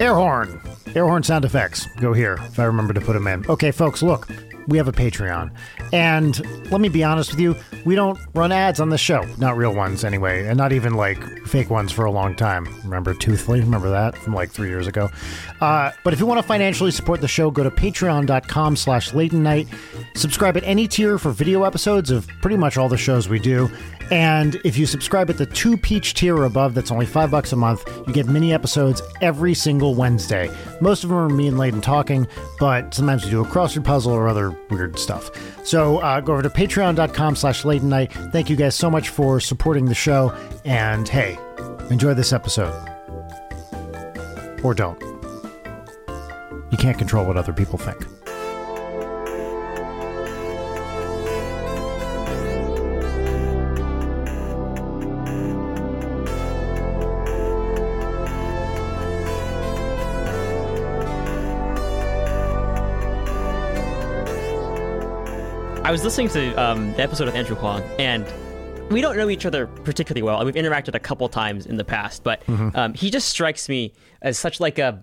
Air horn. Air horn sound effects. Go here if I remember to put them in. Okay, folks, look, we have a Patreon. And let me be honest with you, we don't run ads on the show. Not real ones, anyway, and not even like fake ones for a long time. Remember Toothly? Remember that from like three years ago? Uh, but if you want to financially support the show, go to patreon.com slash Leighton Night. Subscribe at any tier for video episodes of pretty much all the shows we do. And if you subscribe at the two peach tier or above, that's only five bucks a month, you get mini episodes every single Wednesday. Most of them are me and Leighton talking, but sometimes we do a crossword puzzle or other weird stuff. So uh, go over to patreon.com slash night. Thank you guys so much for supporting the show. And hey, enjoy this episode. Or don't. You can't control what other people think. I was listening to um, the episode with Andrew Huang, and we don't know each other particularly well. We've interacted a couple times in the past, but um, he just strikes me as such like a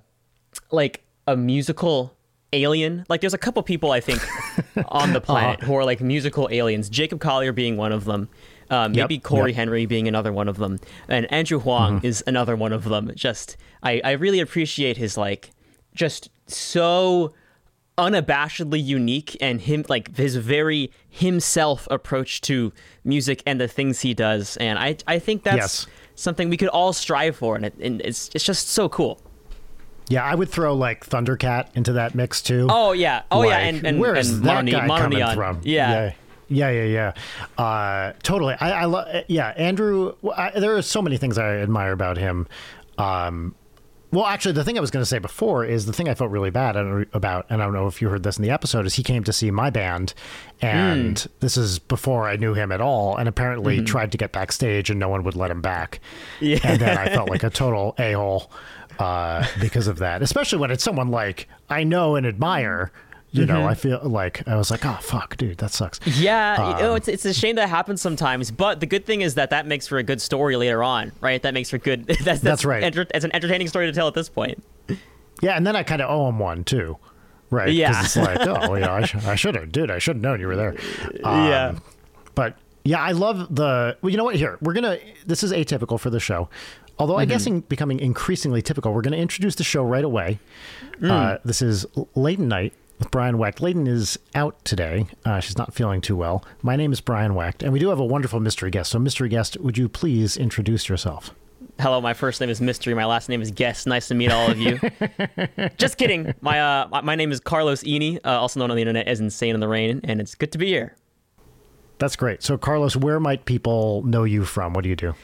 like a musical alien. Like there's a couple people I think on the planet who are like musical aliens. Jacob Collier being one of them. Um, Yep, maybe Cory yep. Henry being another one of them, and Andrew Huang is another one of them. Just I, I really appreciate his like just so unabashedly unique and him like his very himself approach to music and the things he does and i i think that's Yes. something we could all strive for and, it, and it's it's just so cool Yeah, I would throw like Thundercat into that mix too. oh yeah oh yeah and and, where is and that Mono- guy Mono coming Neon. from? yeah. yeah, yeah, yeah. yeah. Uh, totally. I, I love. Yeah, Andrew. I, there are so many things I admire about him. Um, well, actually, the thing I was going to say before is the thing I felt really bad about, and I don't know if you heard this in the episode, is he came to see my band, and Hmm. this is before I knew him at all, and apparently tried to get backstage, and no one would let him back. Mm-hmm. Yeah. And then I felt like a total a hole uh, because of that, especially when it's someone like I know and admire. You know, Mm-hmm. I feel like I was like, oh fuck, dude, that sucks. Yeah, you know, Um, it's, it's a shame that happens sometimes, but the good thing is that that makes for a good story later on, right? That makes for good. That's that's, That's right. Enter, it's an entertaining story to tell at this point. Yeah, and then I kind of owe him one too, right? Yeah. it's like, oh, yeah, I, sh- I should have, dude, I should have known you were there. Um, Yeah. but yeah, I love the. Well, you know what? Here, we're gonna. This is atypical for the show, although I guess in becoming increasingly typical. We're gonna introduce the show right away. Uh, this is Leighton Night with Brian Wecht. Leighton is out today. Uh, she's not feeling too well. My name is Brian Wecht, and we do have a wonderful mystery guest. So, mystery guest, would you please introduce yourself? Hello, my first name is Mystery. My last name is Guest. Nice to meet all of you. Just kidding. My uh, my, my name is Carlos Eiene, uh, also known on the internet as Insane in the Rain, and it's good to be here. That's great. So, Carlos, where might people know you from? What do you do?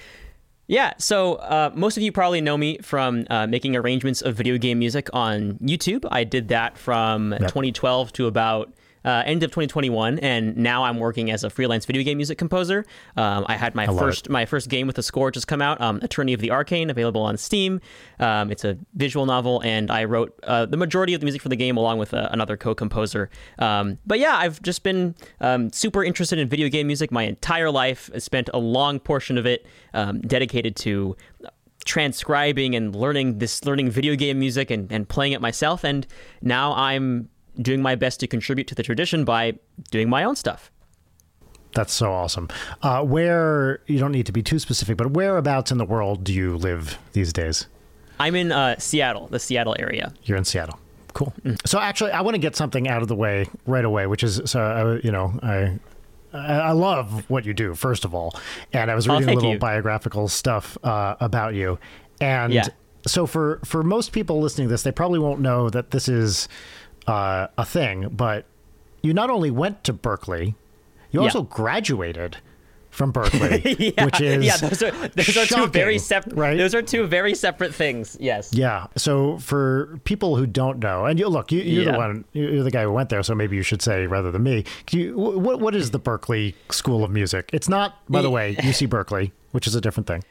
Yeah, so uh, most of you probably know me from uh, making arrangements of video game music on YouTube. I did that from 2012 to about uh, end of 2021, and now I'm working as a freelance video game music composer. Um, I had my love first my first game with a score just come out, um, Attorney of the Arcane, available on Steam. Um, it's a visual novel, and I wrote uh, the majority of the music for the game along with uh, another co-composer. Um, but yeah, I've just been um, super interested in video game music my entire life. I spent a long portion of it um, dedicated to transcribing and learning this learning video game music and, and playing it myself and now i'm doing my best to contribute to the tradition by doing my own stuff That's so awesome. Uh, where you don't need to be too specific, but whereabouts in the world do you live these days? i'm in uh, seattle the seattle area You're in Seattle. Cool. So actually, I want to get something out of the way right away, which is so uh, you know I. I love what you do, first of all, and I was Oh, reading a little you. biographical stuff uh, about you, and Yeah. so for for most people listening to this, they probably won't know that this is uh, a thing. But you not only went to Berklee, you Yeah. also graduated from Berklee, yeah, which is yeah those are those are two very separate right? those are two very separate things yes Yeah. So for people who don't know, and you look, you, you're Yeah. the one, you're the guy who went there, so maybe you should say rather than me. Can you, what what is the Berklee School of Music? It's not, by the way, UC Berkeley, which is a different thing.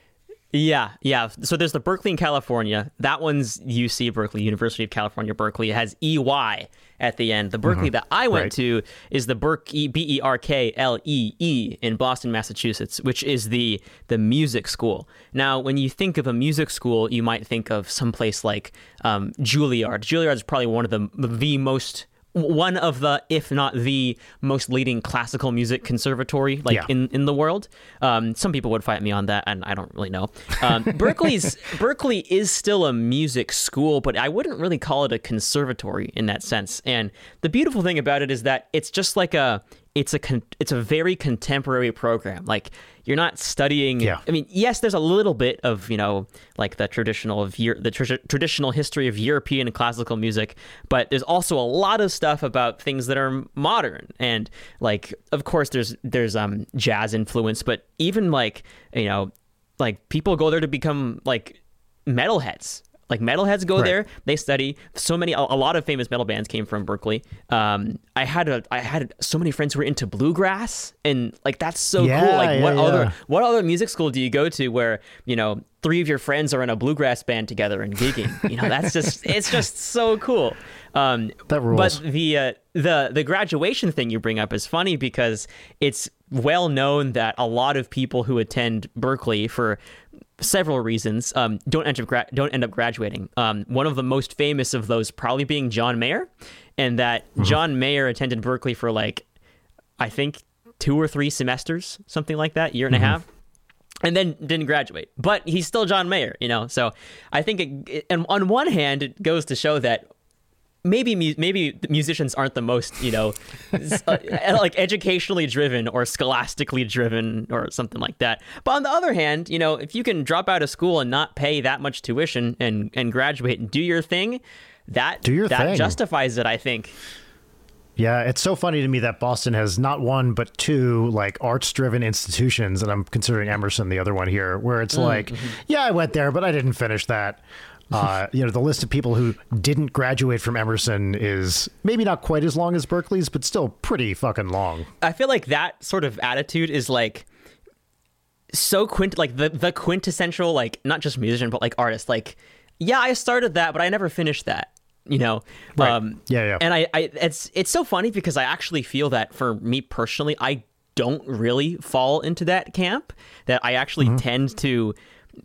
Yeah, yeah. So there's the Berkeley in California. That one's UC Berkeley, University of California, Berkeley. It has EY at the end. The Berklee mm-hmm. that I went right. to is the Berklee B E R K L E E in Boston, Massachusetts, which is the the music school. Now, when you think of a music school, you might think of someplace like um, Juilliard. Juilliard is probably one of the the most one of the, if not the most leading classical music conservatory like yeah. in, in the world. Um, some people would fight me on that, and I don't really know. Um, Berklee's Berklee is still a music school, but I wouldn't really call it a conservatory in that sense. And the beautiful thing about it is that it's just like a it's a con- it's a very contemporary program. Like you're not studying. Yeah. I mean, yes, there's a little bit of you know like the traditional of Euro- the tr- traditional history of European classical music, but there's also a lot of stuff about things that are modern and like of course there's there's um jazz influence, but even like you know like people go there to become like metalheads like metalheads go right. there, they study. So many, a, a, lot of famous metal bands came from Berklee. Um, I had a, I had so many friends who were into bluegrass, and like that's so yeah, cool. Like yeah, what yeah. other, what other music school do you go to where you know three of your friends are in a bluegrass band together and gigging? You know, that's just, it's just so cool. Um, that rules. But the uh, the the graduation thing you bring up is funny because it's well known that a lot of people who attend Berklee for several reasons um, don't end up gra- don't end up graduating. Um, one of the most famous of those probably being John Mayer, and that mm-hmm. John Mayer attended Berklee for like I think two or three semesters, something like that, year and mm-hmm. a half. And then didn't graduate, but he's still John Mayer, you know. So I think, it, it, and on one hand, it goes to show that maybe maybe musicians aren't the most you know uh, like educationally driven or scholastically driven or something like that but on the other hand you know if you can drop out of school and not pay that much tuition and and graduate and do your thing that do your that thing. justifies it i think yeah, it's so funny to me that Boston has not one but two like arts-driven institutions, and I'm considering Emerson the other one here, where it's mm, like, mm-hmm. yeah, I went there, but I didn't finish that. Uh, you know, the list of people who didn't graduate from Emerson is maybe not quite as long as Berklee's, but still pretty fucking long. I feel like that sort of attitude is like so quint like the the quintessential like not just musician but like artist. Like, yeah, I started that, but I never finished that. You know, right. um, yeah, yeah. And I, I, it's it's so funny because I actually feel that for me personally, I don't really fall into that camp. That I actually mm-hmm. tend to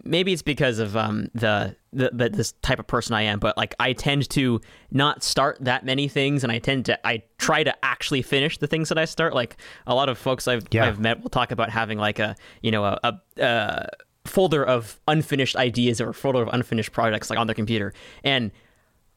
maybe it's because of um, the, the, the this type of person I am, but like I tend to not start that many things, and I tend to I try to actually finish the things that I start. Like a lot of folks I've yeah. I've met will talk about having like a you know a, a, a folder of unfinished ideas or a folder of unfinished projects like on their computer, and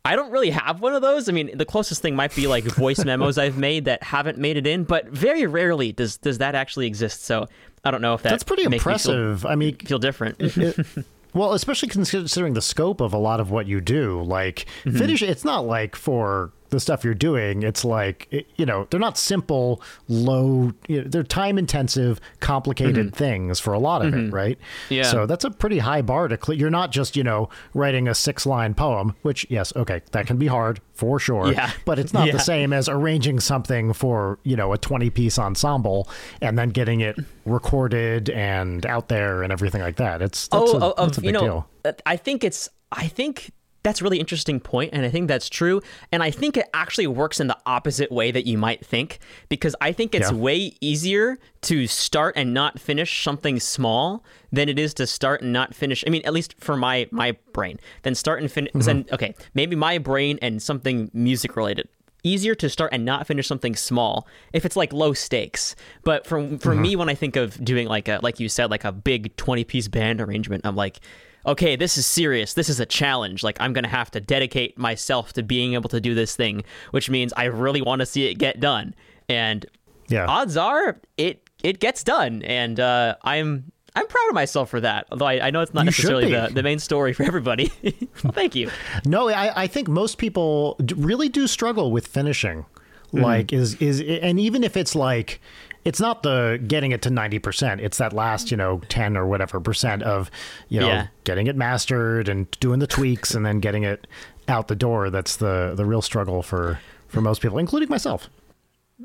I don't really have one of those. I mean, the closest thing might be like voice memos I've made that haven't made it in, but very rarely does does that actually exist. So I don't know if that that's pretty impressive. Me I mean, feel different. it, well, especially considering the scope of a lot of what you do. Like mm-hmm. finish, it's not like for the stuff you're doing, it's like you know they're not simple, low. You know, they're time intensive, complicated mm-hmm. things for a lot of mm-hmm. it, right? Yeah. So that's a pretty high bar to clear. You're not just you know writing a six line poem, which yes, okay, that can be hard for sure. Yeah. But it's not yeah. the same as arranging something for you know a 20 piece ensemble and then getting it recorded and out there and everything like that. It's that's oh, a, oh, that's a big you know, deal. I think it's I think that's a really interesting point, and I think that's true. And I think it actually works in the opposite way that you might think, because I think it's yeah. way easier to start and not finish something small than it is to start and not finish. I mean, at least for my my brain, then start and finish. Mm-hmm. Okay, maybe my brain and something music related easier to start and not finish something small if it's like low stakes. But for for mm-hmm. me, when I think of doing like a like you said, like a big twenty piece band arrangement, I'm like, okay, this is serious. This is a challenge. Like, I'm going to have to dedicate myself to being able to do this thing, which means I really want to see it get done. And yeah. odds are it it gets done. And uh, I'm I'm proud of myself for that. Although I, I know it's not you necessarily the, the main story for everybody. well, thank you. No, I, I think most people really do struggle with finishing. Mm-hmm. Like, is is and even if it's like it's not the getting it to 90%. It's that last, you know, 10 or whatever percent of, you know, yeah. getting it mastered and doing the tweaks and then getting it out the door. That's the the real struggle for for most people, including myself.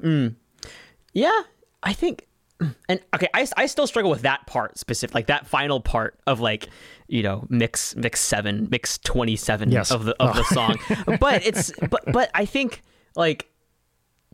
Mm. Yeah, I think and okay, I, I still struggle with that part specific, like that final part of like, you know, mix mix seven, mix twenty seven Yes. of the of Oh. the song. but it's but but I think like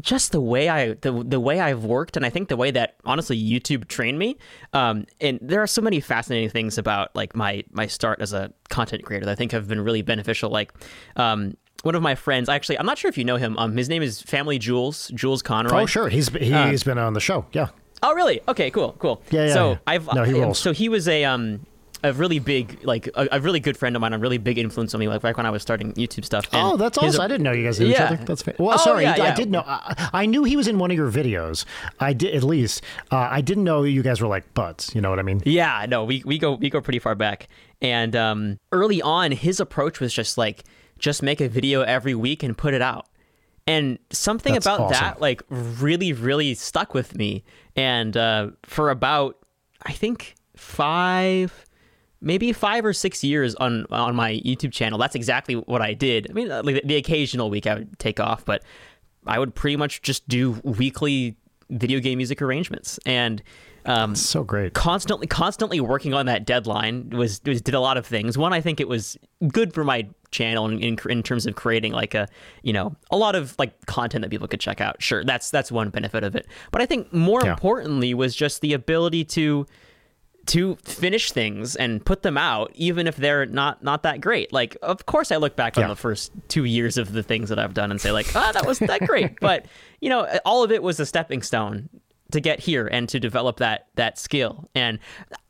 just the way I the the way I've worked, and I think the way that honestly YouTube trained me. Um, and there are so many fascinating things about like my my start as a content creator that I think have been really beneficial. Like, um, one of my friends, actually, I'm not sure if you know him. Um, his name is Family Jules Jules Conroy. Oh, sure. He's he's been on the show. Yeah. Oh, really? Okay, cool, cool. Yeah, yeah, So yeah. I've No, he rolls. so he was a um a really big like a, a really good friend of mine, a really big influence on me, like back when I was starting YouTube stuff. And Oh, that's awesome. I didn't know you guys knew each other. That's fa- well. Oh, sorry, yeah, I yeah. did know. I, I knew he was in one of your videos. I did at least. Uh, I didn't know you guys were like butts. You know what I mean? Yeah, no, we, we go we go pretty far back. And um, early on, his approach was just like just make a video every week and put it out. And something That's about awesome. that like really really stuck with me. And uh, for about I think five maybe five or six years on on my YouTube channel. That's exactly what I did. I mean, uh, like the occasional week I would take off, but I would pretty much just do weekly video game music arrangements and. Um, So great. constantly constantly working on that deadline was, was did a lot of things one i think it was good for my channel in, in, in terms of creating like a you know a lot of like content that people could check out sure that's that's one benefit of it but i think more Yeah. importantly was just the ability to to finish things and put them out even if they're not not that great. Like of course i look back on the first two years of the things that i've done and say like ah that wasn't that great. But you know all of it was a stepping stone to get here and to develop that that skill. And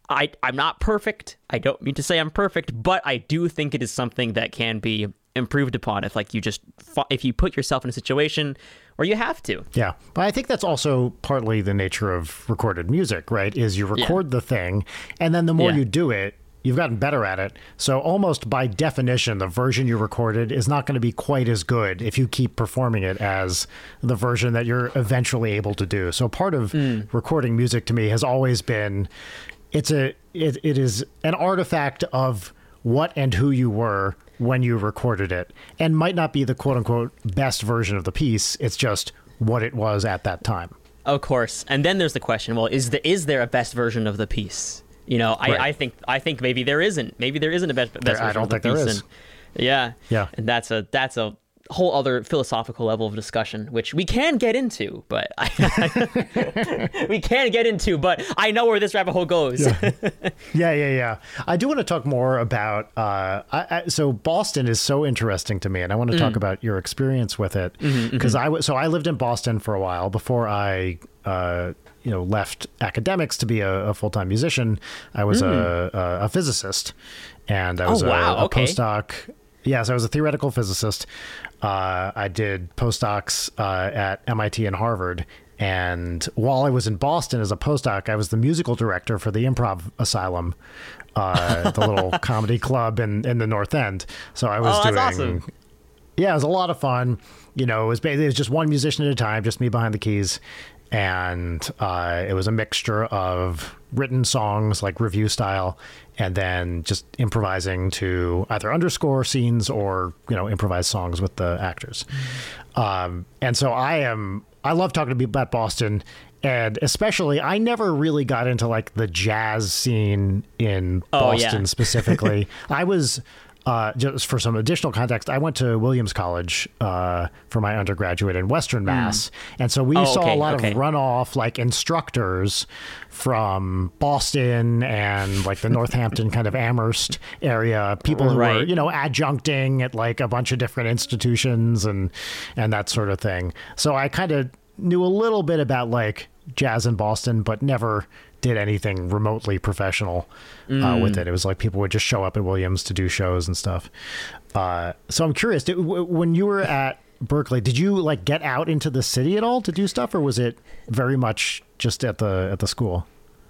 i i'm not perfect. I don't mean to say i'm perfect but i do think it is something that can be improved upon if like you just if you put yourself in a situation where you have to Yeah, but I think that's also partly the nature of recorded music, right? Is you record the thing, and then the more Yeah. you do it, you've gotten better at it. So almost by definition, the version you recorded is not going to be quite as good if you keep performing it as the version that you're eventually able to do. So part of hmm. recording music to me has always been, it's a it, it is an artifact of what and who you were when you recorded it and might not be the quote unquote best version of the piece it's just what it was at that time Of course. And then there's the question, well, is the is there a best version of the piece? You know, I, Right. I think I think maybe there isn't. Maybe there isn't a best, best There- version I don't of the think there piece. is. And, yeah. Yeah. And that's a that's a whole other philosophical level of discussion, which we can get into, but we can get into, but I know where this rabbit hole goes. yeah. Yeah yeah i do want to talk more about uh I, I, so boston is so interesting to me and i want to talk about your experience with it. Because i was so i lived in boston for a while before i uh you know left academics to be a, a full-time musician. I was a, a a physicist and i was wow, a, a okay. postdoc. Yes, I was a theoretical physicist. Uh, I did postdocs uh, at MIT and Harvard. And while I was in Boston as a postdoc, I was the musical director for the Improv Asylum, uh, the little comedy club in, in the North End. So I was Oh, that's doing. awesome. Yeah, it was a lot of fun. You know, it was basically it was just one musician at a time, just me behind the keys, and uh, it was a mixture of written songs like revue style, and then just improvising to either underscore scenes or you know improvise songs with the actors. Um, and so I am I love talking to people about Boston. And especially, I never really got into like the jazz scene in Oh, yeah. Boston specifically. I was uh, just for some additional context, I went to Williams College uh, for my undergraduate in Western Mass, and so we Oh, saw okay, a lot okay. of runoff like instructors from Boston and like the Northampton kind of Amherst area. People who were you know adjuncting at like a bunch of different institutions and and that sort of thing. So I kind of knew a little bit about like jazz in Boston, but never did anything remotely professional uh, with it. It was like people would just show up at Williams to do shows and stuff. Uh, so I'm curious, did, w- when you were at Berklee, did you like get out into the city at all to do stuff, or was it very much just at the at the school?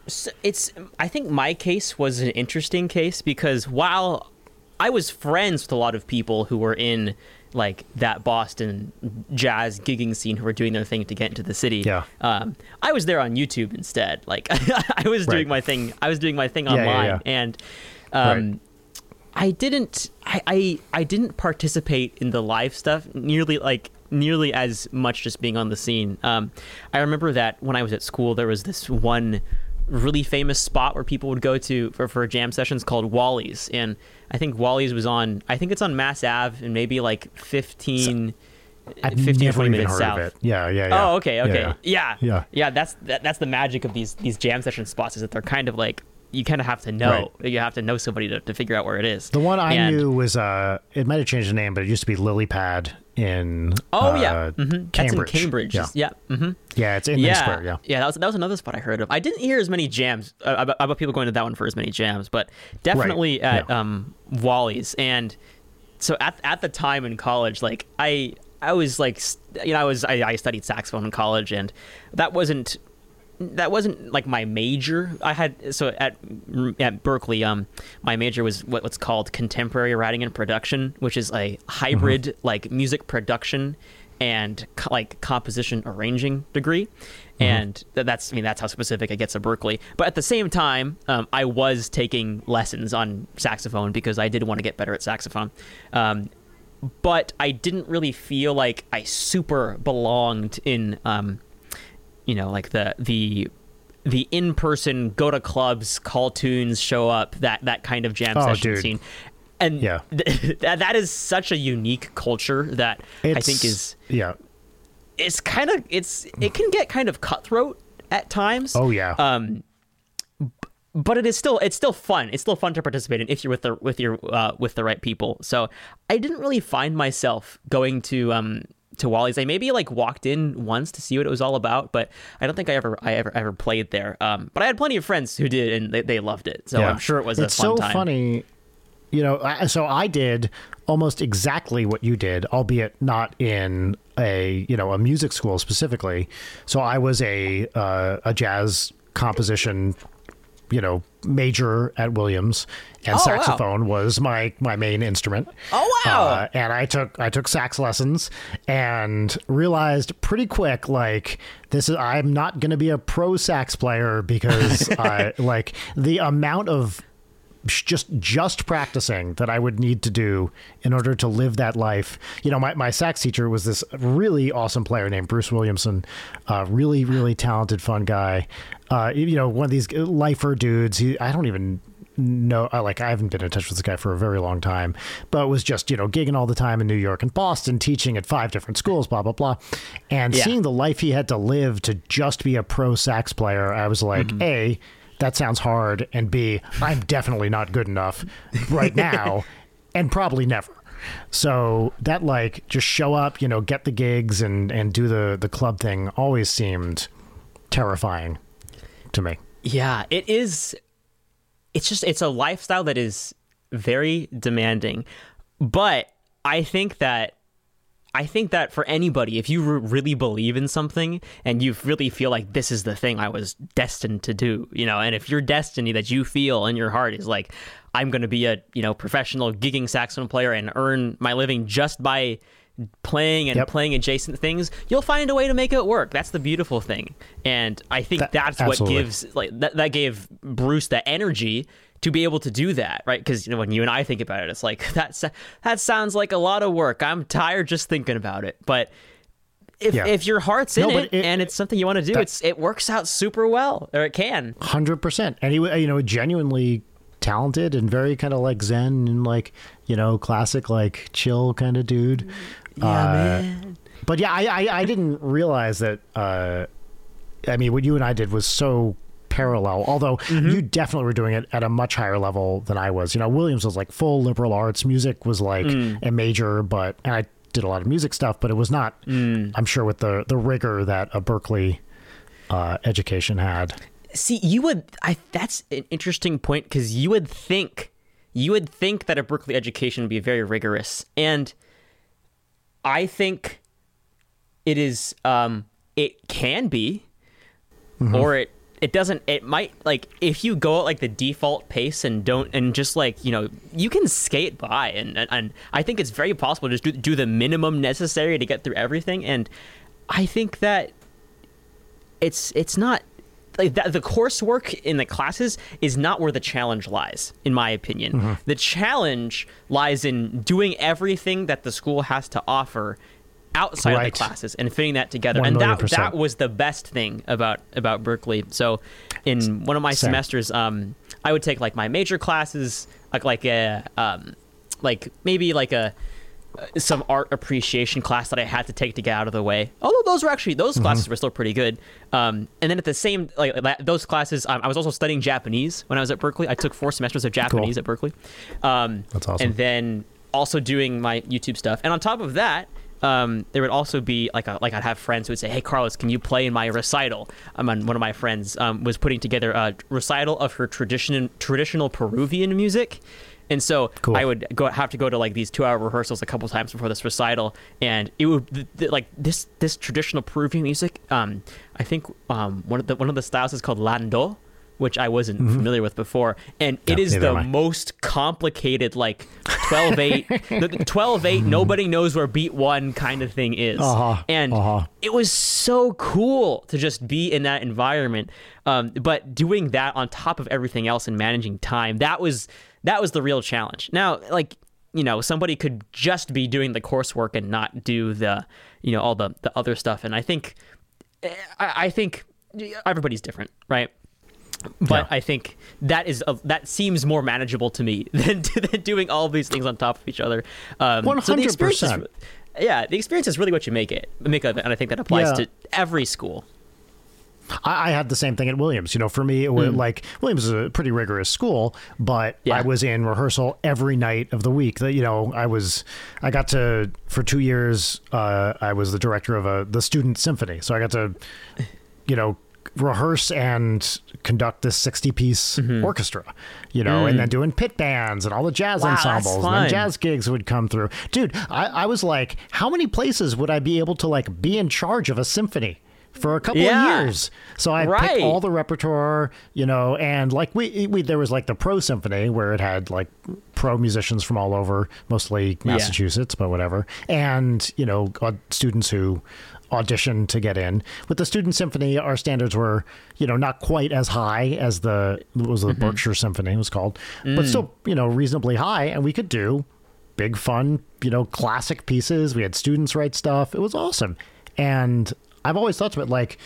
So it's I think my case was an interesting case because while I was friends with a lot of people who were in like that Boston jazz gigging scene who were doing their thing to get into the city. Yeah. Um, I was there on YouTube instead. Like I was Right. doing my thing. I was doing my thing Yeah, yeah, online, yeah. and um, Right. I didn't. I, I I didn't participate in the live stuff nearly like nearly as much just being on the scene. Um, I remember that when I was at school, there was this one really famous spot where people would go to for, for jam sessions called Wally's, and I think Wally's was on. I think it's on Mass Ave and maybe like fifteen. I've 15 never 20 even minutes south. of it. Yeah, yeah, yeah. Oh, okay, okay, Yeah, yeah, Yeah. yeah. That's that, that's the magic of these these jam session spots is that they're kind of like you kind of have to know you have to know somebody to, to figure out where it is. The one I And- knew was uh, it might have changed the name, but it used to be Lily Pad in. Oh uh, yeah, hmm that's in Cambridge. Cambridge. Yeah, Yeah, hmm yeah, it's in yeah, Main Square. Yeah, yeah That was that was another spot I heard of. I didn't hear as many jams uh, about, about people going to that one for as many jams, but definitely at yeah. um, Wally's. And so at at the time in college, like I I was like you know I was I, I studied saxophone in college, and that wasn't that wasn't like my major. I had so at at Berklee, um, my major was what, what's called contemporary writing and production, which is a hybrid like music production and co- like composition arranging degree. And th- that's I mean that's how specific it gets at Berklee. But at the same time, um, I was taking lessons on saxophone because I did want to get better at saxophone. Um, but I didn't really feel like I super belonged in um, you know like the the the in person go to clubs, call tunes, show up that that kind of jam Oh, session dude. scene. And Yeah. th- that that is such a unique culture that I think is yeah. it's kind of it's it can get kind of cutthroat at times. Oh yeah. Um, but it is still it's still fun. It's still fun to participate in if you're with the with your uh, with the right people. So I didn't really find myself going to um to Wally's. I maybe like walked in once to see what it was all about, but I don't think I ever I ever ever played there. Um, but I had plenty of friends who did, and they, they loved it. So yeah. I'm sure it was it's a fun so time. funny. You know, I- so I did almost exactly what you did, albeit not in a you know a music school specifically. So I was a uh, a jazz composition, you know, major at Williams, and Oh, wow. saxophone was my my main instrument. Oh, wow. Uh, and I took I took sax lessons and realized pretty quick like this is I'm not going to be a pro sax player because I like the amount of just just practicing that I would need to do in order to live that life. You know, my, my sax teacher was this really awesome player named Bruce Williamson, uh, really really talented, fun guy. Uh, you know, one of these lifer dudes. He I don't even know I like I haven't been in touch with this guy for a very long time, but was just you know gigging all the time in New York and Boston, teaching at five different schools, blah blah blah, and Yeah. seeing the life he had to live to just be a pro sax player, I was like, a that sounds hard, and b I'm definitely not good enough right now, and probably never. So that like just show up, you know, get the gigs and and do the the club thing always seemed terrifying to me. Yeah, it is. It's just it's a lifestyle that is very demanding, but I think that I think that for anybody, if you re- really believe in something and you really feel like this is the thing I was destined to do, you know, and if your destiny that you feel in your heart is like I'm going to be a you know professional gigging saxophone player and earn my living just by playing and Yep. playing adjacent things, you'll find a way to make it work. That's the beautiful thing. And I think That- that's what absolutely. gives like that, that gave Bruce the energy to be able to do that, right? Because you know when you and I think about it, it's like that that sounds like a lot of work. I'm tired just thinking about it. But if Yeah. if your heart's in No, it, it- and it's something you want to do, that- it's it works out super well, or it can. Hundred percent. And he, you know, genuinely talented and very kind of like zen and like you know classic like chill kind of dude. Yeah, Uh, man. But yeah, I, I I didn't realize that. Uh, I mean, what you and I did was so parallel. Although Mm-hmm. you definitely were doing it at a much higher level than I was. You know, Williams was like full liberal arts. Music was like Mm. a major, but and I did a lot of music stuff, but it was not. Mm. I'm sure with the the rigor that a Berklee uh, education had. See, you would. I. That's an interesting point because you would think, you would think that a Berklee education would be very rigorous, and I think it is. Um, it can be, or it it doesn't. It might like if you go at like the default pace and don't and just like you know you can skate by and and, and I think it's very possible to just do, do the minimum necessary to get through everything, and I think that it's it's not like that, the coursework in the classes is not where the challenge lies in my opinion mm-hmm. the challenge lies in doing everything that the school has to offer outside of the classes and fitting that together. And that percent. that was the best thing about about Berklee. So in one of my Same. semesters, um, I would take like my major classes, like like a um, like maybe like a some art appreciation class that I had to take to get out of the way. Although those were actually those Mm-hmm. classes were still pretty good. Um, and then at the same like that, those classes, um, I was also studying Japanese when I was at Berklee. I took four semesters of Japanese at Berklee. Um, That's awesome. And then also doing my YouTube stuff. And on top of that. Um, there would also be like a, like I'd have friends who would say, "Hey, Carlos, can you play in my recital?" Um, and one of my friends um, was putting together a recital of her tradition traditional Peruvian music, and so Cool. I would go have to go to like these two hour rehearsals a couple times before this recital, and it would th- th- like this this traditional Peruvian music. Um, I think um one of the one of the styles is called lando, which I wasn't familiar with before, and it Mm-hmm. Yeah, is the most complicated like 12-8 the- the 12-8 nobody knows where beat one kind of thing is. Uh-huh, and uh-huh. it was so cool to just be in that environment. Um, but doing that on top of everything else and managing time that was that was the real challenge. Now like you know somebody could just be doing the coursework and not do the you know all the the other stuff. And i think i, I think everybody's different right but Yeah. I think that is a, that seems more manageable to me than, than doing all these things on top of each other. Um, experience is- 100%. yeah, the experience is really what you make it make of it, and I think that applies Yeah. to every school. I, I had the same thing at Williams. You know, for me, it was like Williams is a pretty rigorous school, but Yeah. I was in rehearsal every night of the week. That you know, I was, I got to for two years. Uh, I was the director of a the student symphony, so I got to, you know, rehearse and conduct this sixty piece mm-hmm. orchestra. You know, and mm. then doing pit bands and all the jazz Wow, ensembles, and then jazz gigs would come through. Dude, I, I was like, how many places would I be able to like be in charge of a symphony? For a couple Yeah. of years, so I Right. picked all the repertoire, you know, and like we, we there was like the pro symphony where it had like pro musicians from all over, mostly Yeah. Massachusetts, but whatever, and you know, aud- students who auditioned to get in. With the student symphony, our standards were, you know, not quite as high as the what was the mm-hmm. Berkshire Symphony it was called, but mm. still, you know, reasonably high, and we could do big fun, you know, classic pieces. We had students write stuff. It was awesome. And I've always thought of it like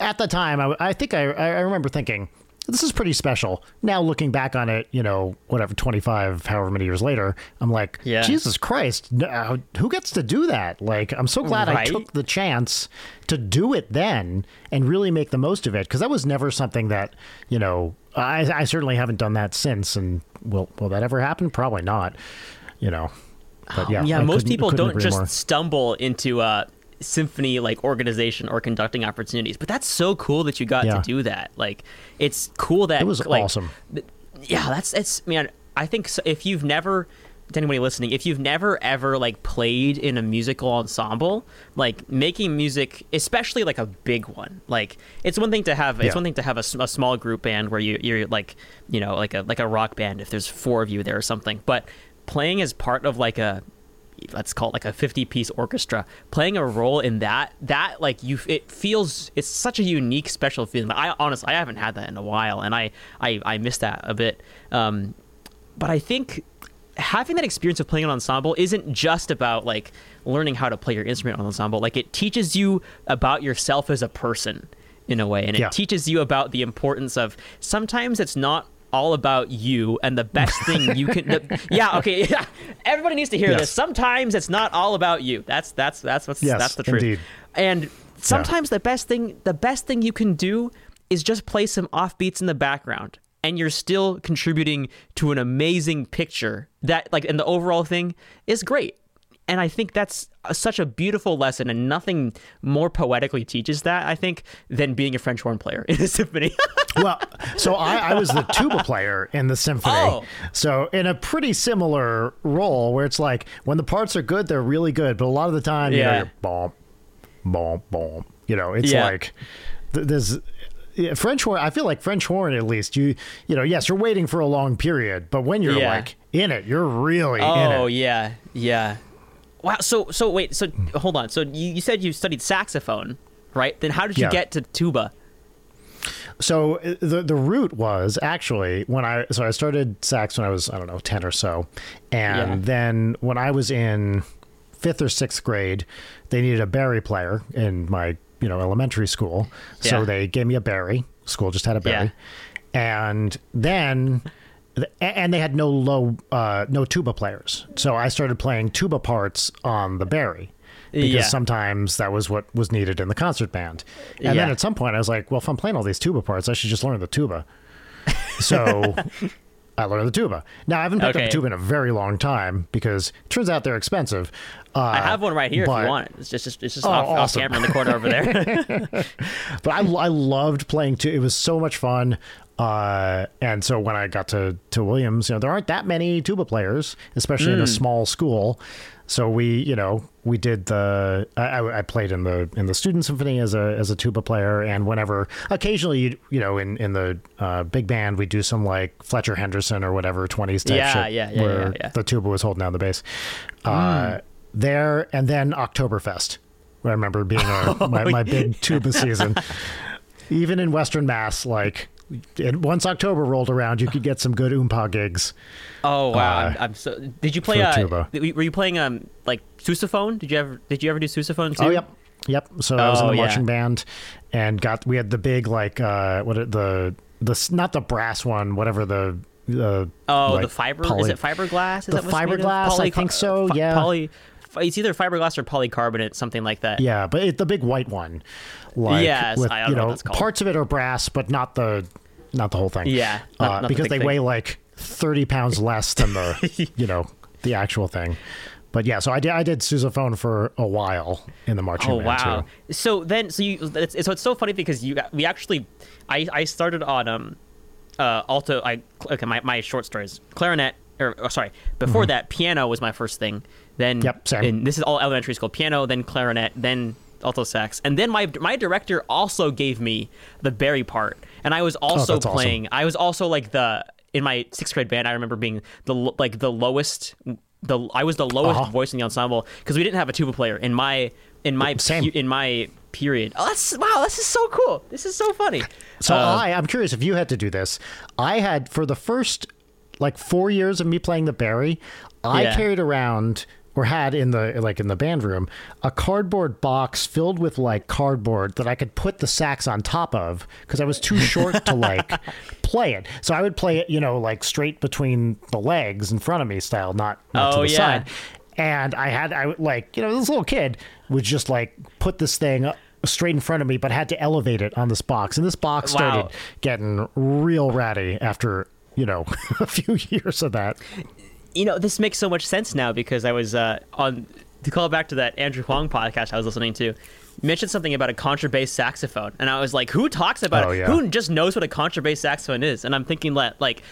at the time, I, I think I, I remember thinking, this is pretty special. Now looking back on it, you know, whatever, 25, however many years later, I'm like, Yeah. Jesus Christ, uh, who gets to do that? Like, I'm so glad I took the chance to do it then and really make the most of it. Cause that was never something that, you know, I, I certainly haven't done that since. And will, will that ever happen? Probably not, you know. But yeah, yeah, I most people don't just more. stumble into uh, symphony like organization or conducting opportunities, but that's so cool that you got Yeah. to do that. Like, it's cool that It was like, awesome. Yeah, that's it's man. I think so, if you've never to anybody listening, if you've never ever like played in a musical ensemble, like making music, especially like a big one, like it's one thing to have it's Yeah. one thing to have a small group band where you you're like you know like a like a rock band if there's four of you there or something, but playing as part of like a let's call it like a 50 piece orchestra playing a role in that that like you it feels it's such a unique special feeling. I honestly i haven't had that in a while and i i, I miss that a bit. Um but i think having that experience of playing an ensemble isn't just about like learning how to play your instrument on ensemble. Like it teaches you about yourself as a person in a way and it Yeah. teaches you about the importance of sometimes it's not all about you and the best thing you can the, yeah okay yeah. Everybody needs to hear Yes. this sometimes it's not all about you. That's that's that's what's Yes, that's the truth. indeed. and sometimes the best thing the best thing you can do is just play some offbeats in the background and you're still contributing to an amazing picture that like and the overall thing is great and i think that's such a beautiful lesson and nothing more poetically teaches that i think than being a french horn player in a symphony well, so I, I was the tuba player in the symphony. Oh. So in a pretty similar role where it's like when the parts are good, they're really good, but a lot of the time, you know, Yeah. you're bomb, bomb, bomb. You know, it's Yeah. like th- there's yeah, French horn. I feel like French horn at least. You you know, yes, you're waiting for a long period, but when you're Yeah. like in it, you're really in Oh yeah, yeah. Wow. So so wait. So hold on. So you, you said you studied saxophone, right? Then how did you Yeah. get to tuba? So uh, the the root was actually when I so I started sax when I was I don't know ten or so, and Yeah. then when I was in fifth or sixth grade, they needed a bari player in my you know elementary school, so Yeah. they gave me a bari. School just had a bari, and then. And they had no low, uh, no tuba players, so I started playing tuba parts on the bari because Yeah. sometimes that was what was needed in the concert band. And then at some point, I was like, well, if I'm playing all these tuba parts, I should just learn the tuba. So I learned the tuba. Now I haven't picked up a tuba in a very long time because it turns out they're expensive. Uh, I have one right here if you want it. It's just, it's just Oh, off, off camera in the corner over there. but I, I loved playing too. It was so much fun. Uh, and so when I got to, to Williams, you know, there aren't that many tuba players, especially Hmm. in a small school. So we, you know, we did the. I, I I played in the in the student symphony as a as a tuba player, and whenever occasionally, you you know, in in the uh, big band, we do some like Fletcher Henderson or whatever twenties type Yeah, shit, yeah, yeah, where yeah, yeah. the tuba was holding down the bass. Hmm. Uh, There and then Oktoberfest. I remember being a, Oh, my, my big tuba season. Even in Western Mass, like and once October rolled around, you could get some good oompa gigs. oh wow! Uh, I'm, I'm so. Did you play? Uh, tuba. were you playing um like sousaphone? Did you ever Did you ever do sousaphone too? Oh, yep, yep. So I was in Oh, the yeah. marching band, and got we had the big like uh what the the not the brass one, whatever the uh, Oh, like the fiber poly- is it fiberglass? Is The that what's made of? fiberglass, I think so, yeah. Poly. It's either fiberglass or polycarbonate, something like that. Yeah, but it, the big white one, like Yes, with you know what know called. parts of it are brass, but not the not the whole thing. Yeah, not- uh, not because big they thing. weigh like thirty pounds less than the you know the actual thing. But yeah, so I did I did sousaphone for a while in the marching Oh band wow! too. So then, so you, it's, so it's so funny because you, we actually, I, I started on um, uh, alto. I okay, my, my short stories, clarinet, or oh, sorry, before that, piano was my first thing. Then, Mm-hmm. Yep, same. This is all elementary school: piano, then clarinet, then alto sax, and then my my director also gave me the bari part, and I was also Oh, that's awesome. playing. I was also like the in my sixth grade band. I remember being the like the lowest. The I was the lowest Uh-huh. voice in the ensemble because we didn't have a tuba player in my in my Same. in my period. Oh, that's wow! This is so cool. This is so funny. So Uh, I, I'm curious if you had to do this. I had for the first like four years of me playing the bari, I Yeah. carried around or had in the like in the band room a cardboard box filled with like cardboard that I could put the sax on top of because I was too short to like play it. So I would play it, you know, like straight between the legs in front of me style, not, not to Oh, the yeah. side. And I had I would like, you know, this little kid would just like put this thing straight in front of me but had to elevate it on this box. And this box started Wow. getting real ratty after, you know, a few years of that. You know, this makes so much sense now because I was uh, on to call back to that Andrew Huang podcast I was listening to. Mentioned something about a contrabass saxophone, and I was like, "Who talks about Oh, it? yeah. Who just knows what a contrabass saxophone is?" And I'm thinking that, like,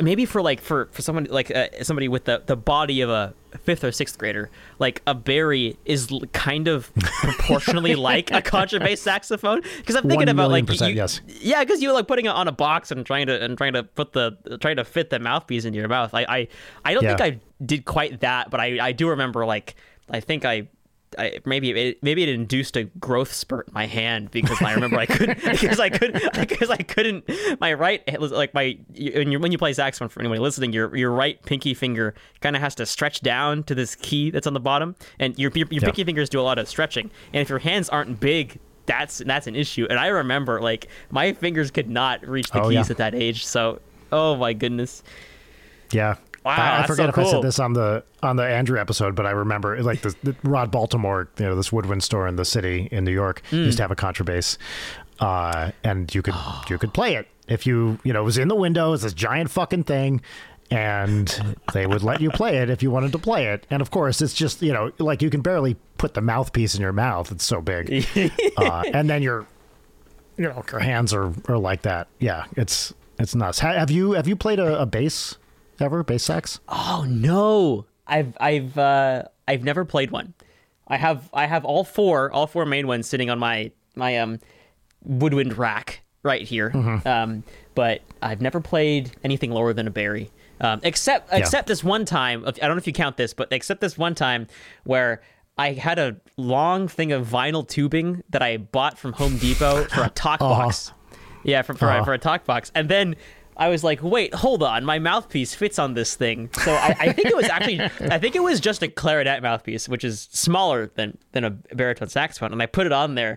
maybe for like for for someone like uh, somebody with the the body of a fifth or sixth grader, like a bari is l- kind of proportionally like a contrabass saxophone. Because I'm thinking about like percent, you- yes. yeah, because you like putting it on a box and trying to and trying to put the trying to fit the mouthpiece into your mouth. I I, I don't Yeah. think I did quite that, but I I do remember like I think I. I, maybe it maybe it induced a growth spurt in my hand because I remember I couldn't because I could because I couldn't my right it was like my when you when you play saxophone for anyone listening your your right pinky finger kind of has to stretch down to this key that's on the bottom and your your, your Yeah. pinky fingers do a lot of stretching and if your hands aren't big that's that's an issue. And I remember like my fingers could not reach the Oh, keys yeah. at that age. So oh my goodness. Yeah. Wow, I, I forget so if I said this on the on the Andrew episode, but I remember like the, the Rod Baltimore, you know, this woodwind store in the city in New York Hmm. used to have a contrabass, uh, and you could you could play it if you you know it was in the window. It's this giant fucking thing, and they would let you play it if you wanted to play it. And of course, it's just you know like you can barely put the mouthpiece in your mouth. It's so big, uh, and then your you know your hands are are like that. Yeah, it's it's nuts. Have you have you played a, a bass ever? Bass sax? Oh no. I've I've uh I've never played one. I have I have all four all four main ones sitting on my my um woodwind rack right here. Mm-hmm. Um but I've never played anything lower than a bari. Um except except this one time I don't know if you count this, but except this one time where I had a long thing of vinyl tubing that I bought from Home Depot for a talk Uh-huh. box. Yeah, for for, Uh-huh. for a talk box, and then I was like, wait, hold on, my mouthpiece fits on this thing. So I, I think it was actually, I think it was just a clarinet mouthpiece, which is smaller than than a baritone saxophone, and I put it on there,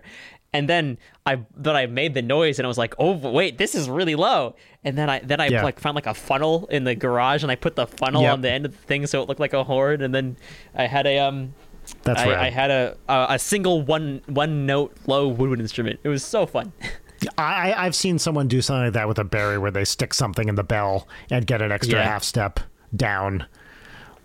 and then I then I made the noise, and I was like, oh wait, this is really low. And then I then I Yeah. like found like a funnel in the garage, and I put the funnel Yep. on the end of the thing so it looked like a horn, and then I had a um. That's I, right. I had a, a a single one one note low woodwind instrument. It was so fun. I, I've seen someone do something like that with a bari where they stick something in the bell and get an extra Yeah. half step down,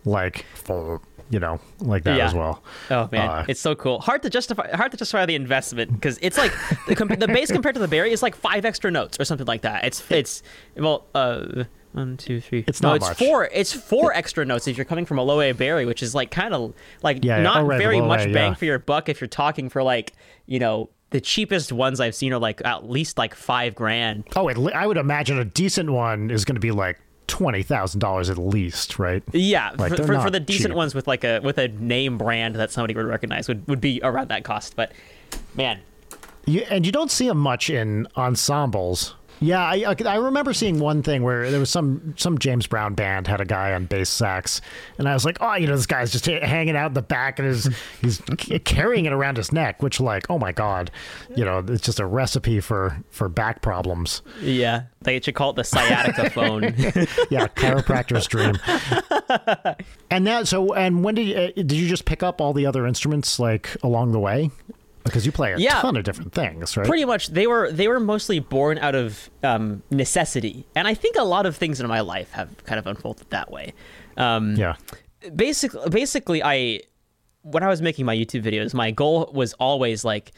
like for you know, like that Yeah. as well. Oh man, Uh, it's so cool. Hard to justify. Hard to justify the investment because it's like the, the bass compared to the bari is like five extra notes or something like that. It's it's well uh one two three. It's no, not it's much. four. It's four extra notes if you're coming from a low A bari, which is like kind of like Yeah, yeah. not Oh, right, very much A, bang yeah. for your buck if you're talking for like you know the cheapest ones I've seen are like at least like five grand. Oh, I would imagine a decent one is going to be like twenty thousand dollars at least, right? Yeah, Like, for, for, for the decent cheap. ones with like a with a name brand that somebody would recognize would, would be around that cost. But man, You, and you don't see them much in ensembles. Yeah, I, I, remember seeing one thing where there was some some James Brown band had a guy on bass sax, and I was like, oh, you know, this guy's just h- hanging out in the back and is he's carrying it around his neck, which like, oh my god, you know, it's just a recipe for for back problems. Yeah, they should call it the sciatica phone. Yeah, chiropractor's dream. and that so and when did you, uh, did you just pick up all the other instruments like along the way? Because you play a Yeah. ton of different things, right? Pretty much, they were they were mostly born out of um, necessity, and I think a lot of things in my life have kind of unfolded that way. Um, yeah. basically basically i when i was making my youtube videos my goal was always like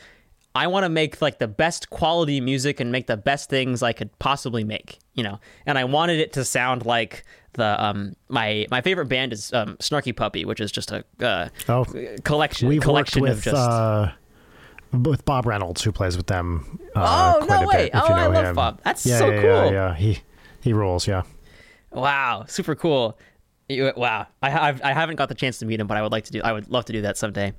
i want to make like the best quality music and make the best things i could possibly make you know and i wanted it to sound like the um my my favorite band is um snarky puppy which is just a uh, Oh, collection We've worked collection with of just uh, with Bob Reynolds, who plays with them. Uh, Oh, quite no a way. Bit, Oh, you I love him. Bob. That's yeah, so yeah, cool. Yeah, yeah, he he rules. Yeah, wow super cool You- wow I, I've, I haven't got the chance to meet him but i would like to do i would love to do that someday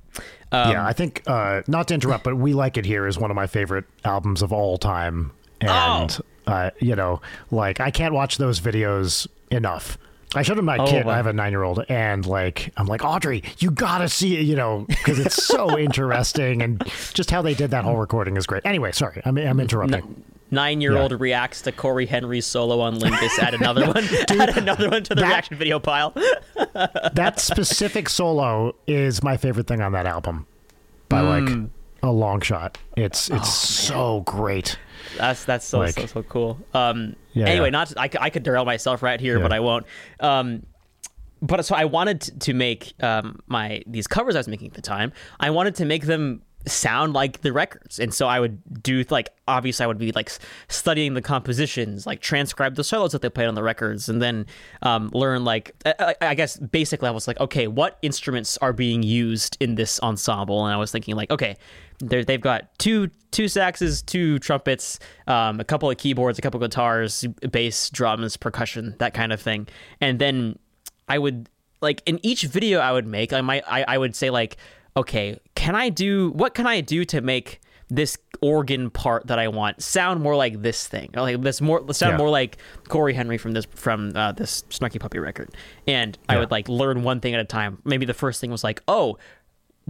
um, yeah. I think uh, not to interrupt, but "We Like It Here" is one of my favorite albums of all time, Oh. and uh, you know, like I can't watch those videos enough. I showed him my Oh, kid. wow. I have a nine-year-old, and like I'm like Audrey, you gotta see it, you know, because it's so interesting, and just how they did that whole recording is great. Anyway, sorry, I'm I'm interrupting. Nine-year-old reacts to Cory Henry's solo on Lingus. Add another one. add another one to the that- reaction video pile. that specific solo is my favorite thing on that album by like Hmm. a long shot. It's Oh, it's so great. That's that's so Like- so so cool. Um. Yeah, anyway, yeah. not to, I, I could derail myself right here, Yeah. but I won't. Um. But so I wanted to, to make um my these covers I was making at the time. I wanted to make them sound like the records, and so I would do like obviously I would be like studying the compositions, like transcribe the solos that they played on the records, and then um, learn like I, I- guess basically I was like, okay, what instruments are being used in this ensemble? And I was thinking like, okay, they've got two two saxes, two trumpets, um, a couple of keyboards, a couple of guitars, bass, drums, percussion, that kind of thing. And then I would like in each video I would make, I might I, I would say like, okay, can I do what can I do to make this organ part that I want sound more like this thing, or like this more sound Yeah. more like Cory Henry from this from uh, this Snarky Puppy record, and I would like learn one thing at a time. Maybe the first thing was like, oh,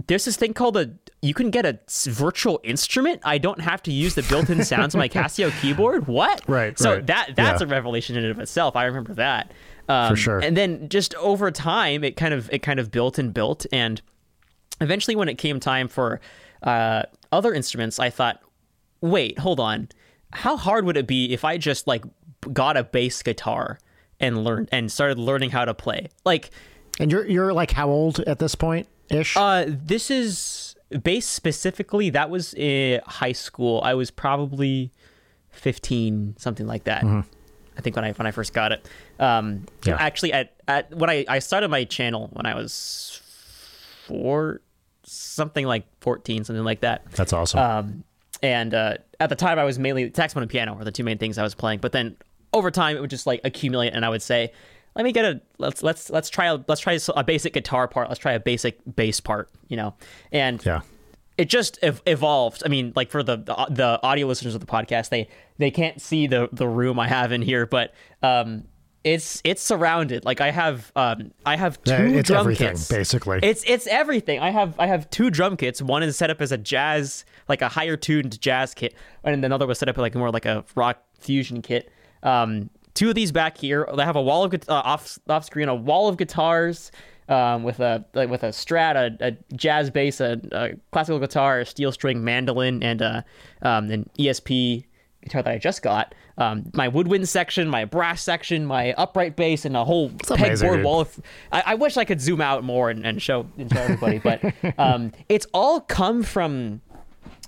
there's this thing called a you can get a virtual instrument i don't have to use the built-in sounds of my casio keyboard what Right, so right. that that's Yeah. a revelation in and of itself i remember that um, For sure. and then just over time it kind of it kind of built and built and eventually when it came time for uh, other instruments i thought wait hold on how hard would it be if i just like got a bass guitar and learned and started learning how to play like And you're you're like how old at this point ish? uh, this is bass specifically. That was in high school. I was probably fifteen, something like that. I think when I when I first got it. Um, Yeah. Actually, at at when I I started my channel when I was four, something like fourteen, something like that. That's awesome. Um, and uh, at the time, I was mainly saxophone and piano were the two main things I was playing. But then over time, it would just like accumulate, and I would say, "Let me get a let's let's let's try a let's try a basic guitar part. Let's try a basic bass part." You know, and yeah. it just ev- evolved. I mean, like for the, the the audio listeners of the podcast, they they can't see the the room I have in here, but um, it's it's surrounded. Like I have um I have two Yeah, it's drum everything, kits. basically. It's it's everything. I have I have two drum kits. One is set up as a jazz, like a higher tuned jazz kit, and another was set up like more like a rock fusion kit. Um, two of these back here. They have a wall of uh, off off screen, a wall of guitars. Um, with a like, with a Strat, a, a jazz bass, a, a classical guitar, a steel string mandolin, and uh, um, an ESP guitar that I just got. Um, my woodwind section, my brass section, my upright bass, and a whole pegboard wall of. I, I wish I could zoom out more and, and show and show everybody, but um, it's all come from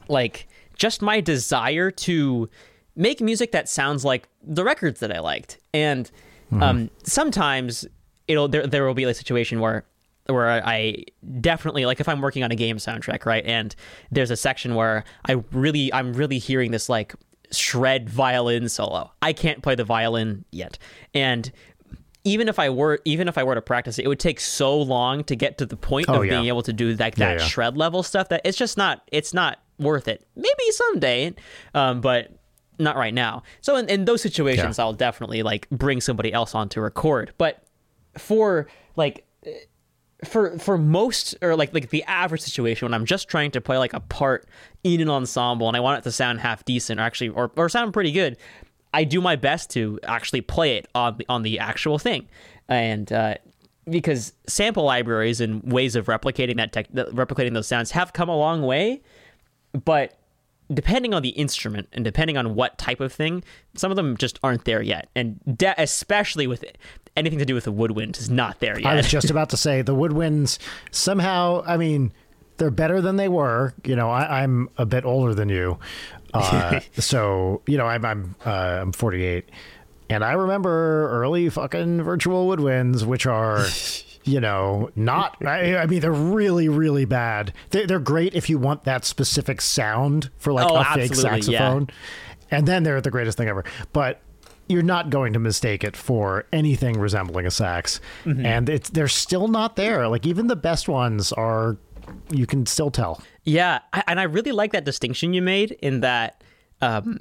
like just my desire to make music that sounds like the records that I liked. And um, sometimes it'll there there will be a situation where where I definitely like if I'm working on a game soundtrack, right? And there's a section where I really I'm really hearing this like shred violin solo. I can't play the violin yet. And even if I were even if I were to practice it, it would take so long to get to the point Oh, of yeah. being able to do like Yeah, that yeah. shred level stuff that it's just not it's not worth it. Maybe someday, um, but not right now. So in, in those situations, Yeah. I'll definitely like bring somebody else on to record. But for like for for most or like like the average situation when I'm just trying to play like a part in an ensemble and I want it to sound half decent or actually or, or sound pretty good, I do my best to actually play it on the on the actual thing, and uh, because sample libraries and ways of replicating that tech replicating those sounds have come a long way, but depending on the instrument and depending on what type of thing, some of them just aren't there yet, and de- especially with anything to do with the woodwind is not there yet. I was just about to say the woodwinds somehow. I mean, they're better than they were. You know, I, I'm a bit older than you, uh, so you know, I'm I'm uh, I'm 48, and I remember early fucking virtual woodwinds, which are. You know, not. I, I mean, they're really, really bad. They, they're great if you want that specific sound for like Oh, a fake absolutely, yeah. saxophone, and then they're the greatest thing ever. But you're not going to mistake it for anything resembling a sax, Mm-hmm. and it's they're still not there. Like even the best ones are, you can still tell. Yeah, I, and I really like that distinction you made in that um,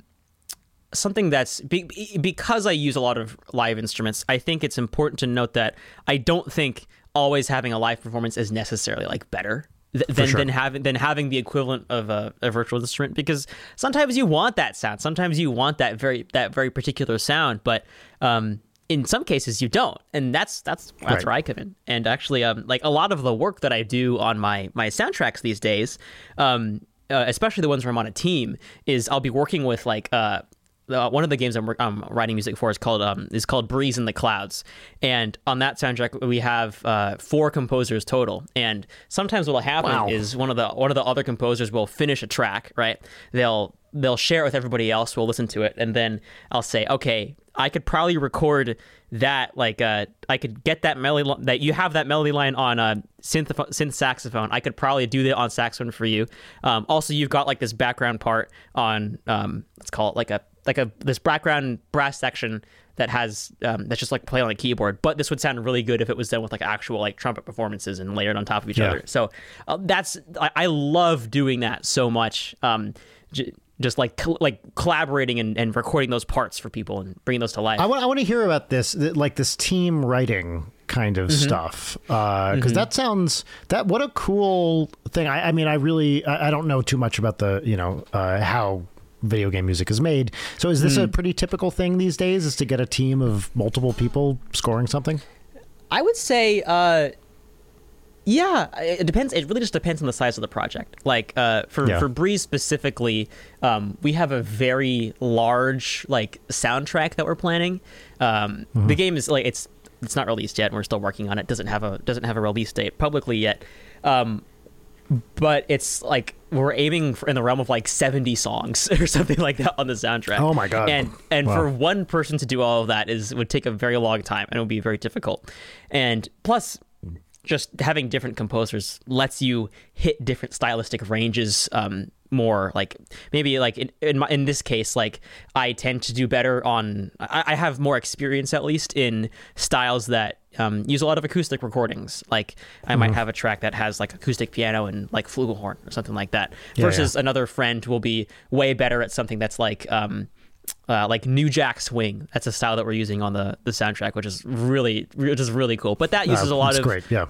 something that's be, because I use a lot of live instruments. I think it's important to note that I don't think always having a live performance is necessarily like better. th- Than, sure. than having than having the equivalent of a, a virtual instrument because sometimes you want that sound sometimes you want that very that very particular sound but um, in some cases you don't and that's that's that's Right. where I come in and actually um, like a lot of the work that I do on my my soundtracks these days um, uh, especially the ones where I'm on a team is I'll be working with like uh, uh, one of the games I'm, I'm writing music for is called um, is called Breeze in the Clouds, and on that soundtrack we have uh, four composers total. And sometimes what'll happen Wow. is one of the one of the other composers will finish a track, right? They'll they'll share it with everybody else. We'll listen to it, and then I'll say, okay, I could probably record that. Like, uh, I could get that melody li- that you have that melody line on a synth synth saxophone. I could probably do that on saxophone for you. Um, also, you've got like this background part on um, let's call it like a like a this background brass section that has um, that's just like play on a keyboard. But this would sound really good if it was done with like actual like trumpet performances and layered on top of each Yeah. other. So uh, that's I, I love doing that so much. Um, j- just like col- like collaborating and, and recording those parts for people and bringing those to life. I want I want to hear about this, th- like this team writing kind Mm-hmm. of stuff, because that sounds that what a cool thing. I, I mean, I really I, I don't know too much about the you know uh, how video game music is made. So is Hmm. this a pretty typical thing these days? Is to get a team of multiple people scoring something? I would say, uh, yeah, it depends. It really just depends on the size of the project. Like uh, for Yeah. for Breeze specifically, um, we have a very large like soundtrack that we're planning. Um, The game is like it's it's not released yet. and We're still working on it. doesn't have a doesn't have a release date publicly yet. Um, but it's like we're aiming for in the realm of like 70 songs or something like that on the soundtrack. Oh my God. And and Wow. for one person to do all of that is would take a very long time and it would be very difficult. And plus just having different composers lets you hit different stylistic ranges um, more like maybe like in in, my, in this case like i tend to do better on i, I have more experience at least in styles that um, use a lot of acoustic recordings like i might have a track that has like acoustic piano and like flugelhorn or something like that Yeah, versus another friend will be way better at something that's like um, uh, like New Jack Swing. That's a style that we're using on the the soundtrack, which is really which is really cool. But that uses Uh, a lot of great. Yeah.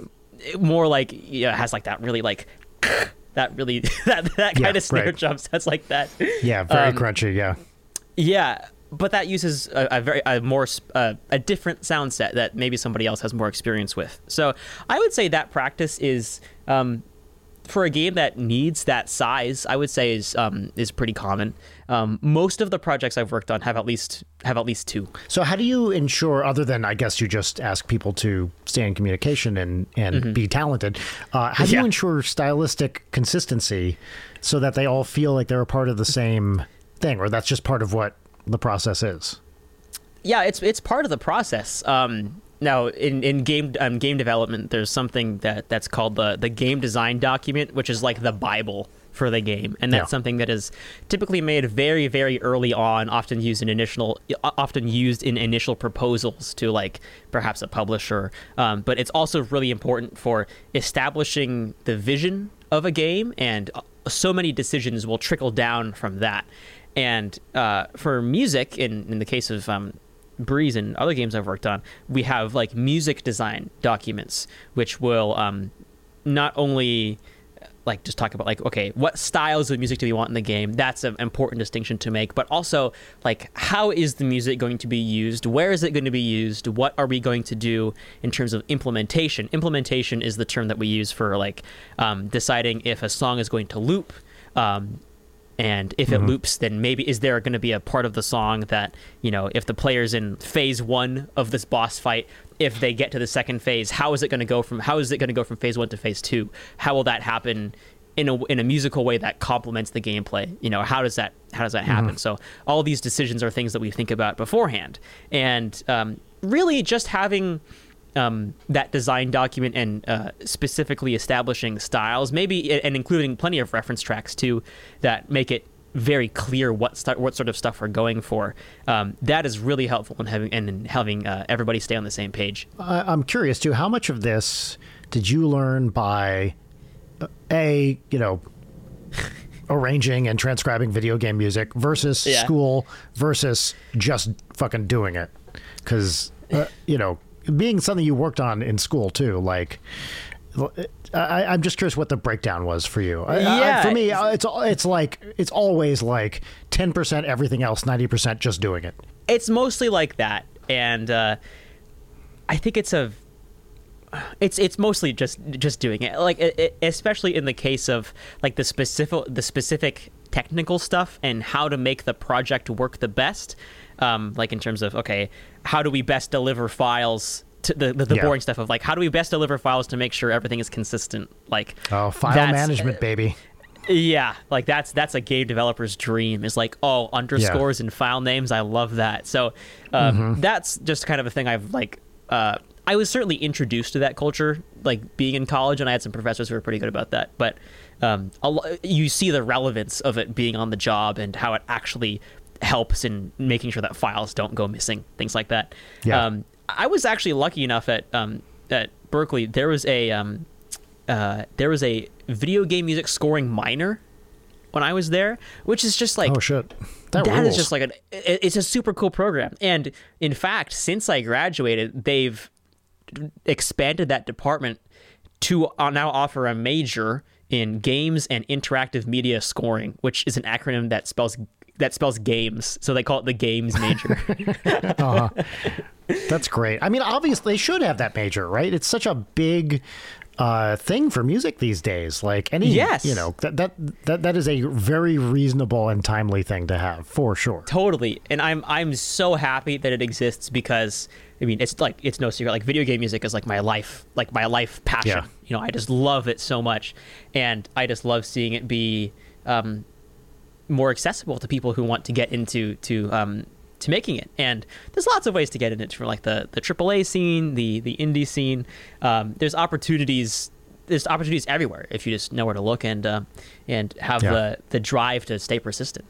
more like yeah, it has like that really like that really that that Yeah, kind of snare right. drums. That's like that. Yeah. Very Um, crunchy. Yeah. Yeah, but that uses a, a very a more uh, a different sound set that maybe somebody else has more experience with. So I would say that practice is um, for a game that needs that size. I would say is um, is pretty common. Um, most of the projects I've worked on have at least have at least two. So how do you ensure, other than I guess you just ask people to stay in communication and and be talented, uh, how do Yeah. you ensure stylistic consistency so that they all feel like they're a part of the same thing, or that's just part of what the process is? yeah, it's it's part of the process. Um, now, in in game um, game development, there's something that that's called the the game design document, which is like the bible for the game, and that's Yeah. something that is typically made very very early on, often used in initial often used in initial proposals to like perhaps a publisher. Um, but it's also really important for establishing the vision of a game, and uh, so many decisions will trickle down from that. And uh, for music, in in the case of um, Breeze and other games I've worked on, we have like music design documents, which will um, not only like just talk about like okay what styles of music do we want in the game? That's an important distinction to make but also like how is the music going to be used? Where is it going to be used? What are we going to do in terms of implementation? Implementation is the term that we use for like um, deciding if a song is going to loop um, and if it loops then maybe is there going to be a part of the song that you know if the player's in phase one of this boss fight if they get to the second phase how is it going to go from how is it going to go from phase one to phase two? How will that happen in a, in a musical way that complements the gameplay? You know how does that how does that happen? So all these decisions are things that we think about beforehand. And um, really just having um, that design document and uh, specifically establishing styles, maybe and including plenty of reference tracks too, that make it very clear what st- what sort of stuff we're going for. Um, that is really helpful in having and in having uh, everybody stay on the same page. I'm curious too. How much of this did you learn by uh, a you know arranging and transcribing video game music versus Yeah. school school versus just fucking doing it? Because uh, you know, being something you worked on in school too, like. I, I'm just curious what the breakdown was for you. I- I- Yeah. for me, it's it's like it's always like ten percent everything else, ninety percent just doing it. It's mostly like that, and uh, I think it's a it's it's mostly just just doing it like it- especially in the case of like the specific the specific technical stuff and how to make the project work the best um, like in terms of okay how do we best deliver files to the, the, the Yeah. boring stuff of like how do we best deliver files to make sure everything is consistent like Oh, file management, baby. yeah, like that's that's a game developer's dream. Is like oh underscores and file names. I love that. So um, Mm-hmm. that's just kind of a thing I've like. Uh, I was certainly introduced to that culture, like being in college, and I had some professors who were pretty good about that. But um, a you see the relevance of it being on the job and how it actually helps in making sure that files don't go missing, things like that. Yeah. Um, I was actually lucky enough at um, at Berklee. There was a um, uh, there was a video game music scoring minor when I was there, which is just like oh shit, that, that is just like an it- it's a super cool program. And in fact, since I graduated, they've expanded that department to uh, now offer a major in games and interactive media scoring, which is an acronym that spells that spells games. So they call it the games major. That's great. I mean, obviously, they should have that major, right? It's such a big uh, thing for music these days. Like any, Yes. you know, that, that that that is a very reasonable and timely thing to have for sure. totally and i'm i'm so happy that it exists because i mean it's like it's no secret like video game music is like my life like my life passion Yeah. You know i just love it so much and i just love seeing it be um, more accessible to people who want to get into to um, to making it and there's lots of ways to get in it for like the the AAA scene the the indie scene um, there's opportunities there's opportunities everywhere if you just know where to look and uh, and have Yeah. the the drive to stay persistent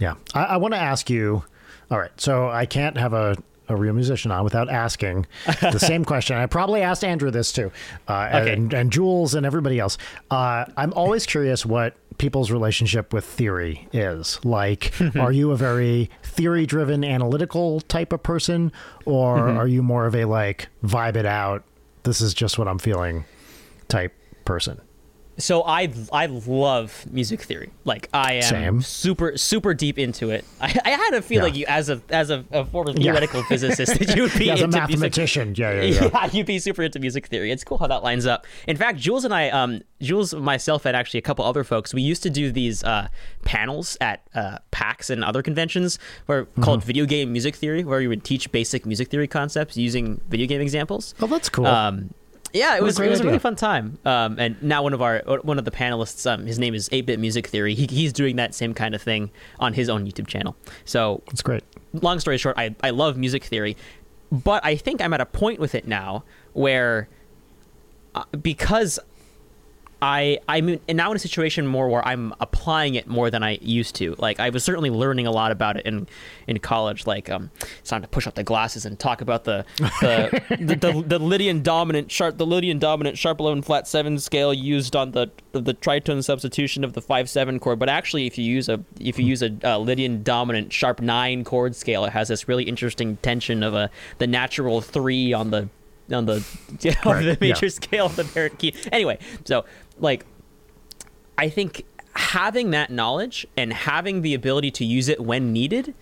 Yeah, I, I want to ask you. All right, so I can't have a, a real musician on without asking the same question. I probably asked Andrew this too, uh, Okay. and, and Jules and everybody else. Uh, I'm always curious what people's relationship with theory is. Like, are you a very theory driven, analytical type of person, or Mm-hmm. are you more of a like vibe it out? This is just what I'm feeling type person. So I I love music theory. Like I am Same. super super deep into it. I, I had a feel Yeah. like you as a as a, a former Yeah. theoretical physicist that you would be Yeah, as a into music mathematician, yeah, yeah, yeah. yeah, you'd be super into music theory. It's cool how that lines up. In fact, Jules and I, um, Jules, myself, and actually a couple other folks, we used to do these uh, panels at uh, PAX and other conventions, where called Mm-hmm. video game music theory, where we would teach basic music theory concepts using video game examples. Oh, that's cool. Um, yeah, it was it was a really fun time. Um, and now one of our one of the panelists, um, his name is Eight Bit Music Theory. He, he's doing that same kind of thing on his own YouTube channel. So that's great. long story short, I, I love music theory, but I think I'm at a point with it now where uh, because I I'm in- now in a situation more where I'm applying it more than I used to. Like I was certainly learning a lot about it in in college. Like um, it's time to push up the glasses and talk about the the the, the, the Lydian dominant sharp the Lydian dominant sharp eleven flat seven scale used on the the tritone substitution of the five seven chord. But actually, if you use a if you use a uh, Lydian dominant sharp nine chord scale, it has this really interesting tension of a the natural three on the on the you know, Right, the yeah. major scale of the parent key. Anyway, so like I think having that knowledge and having the ability to use it when needed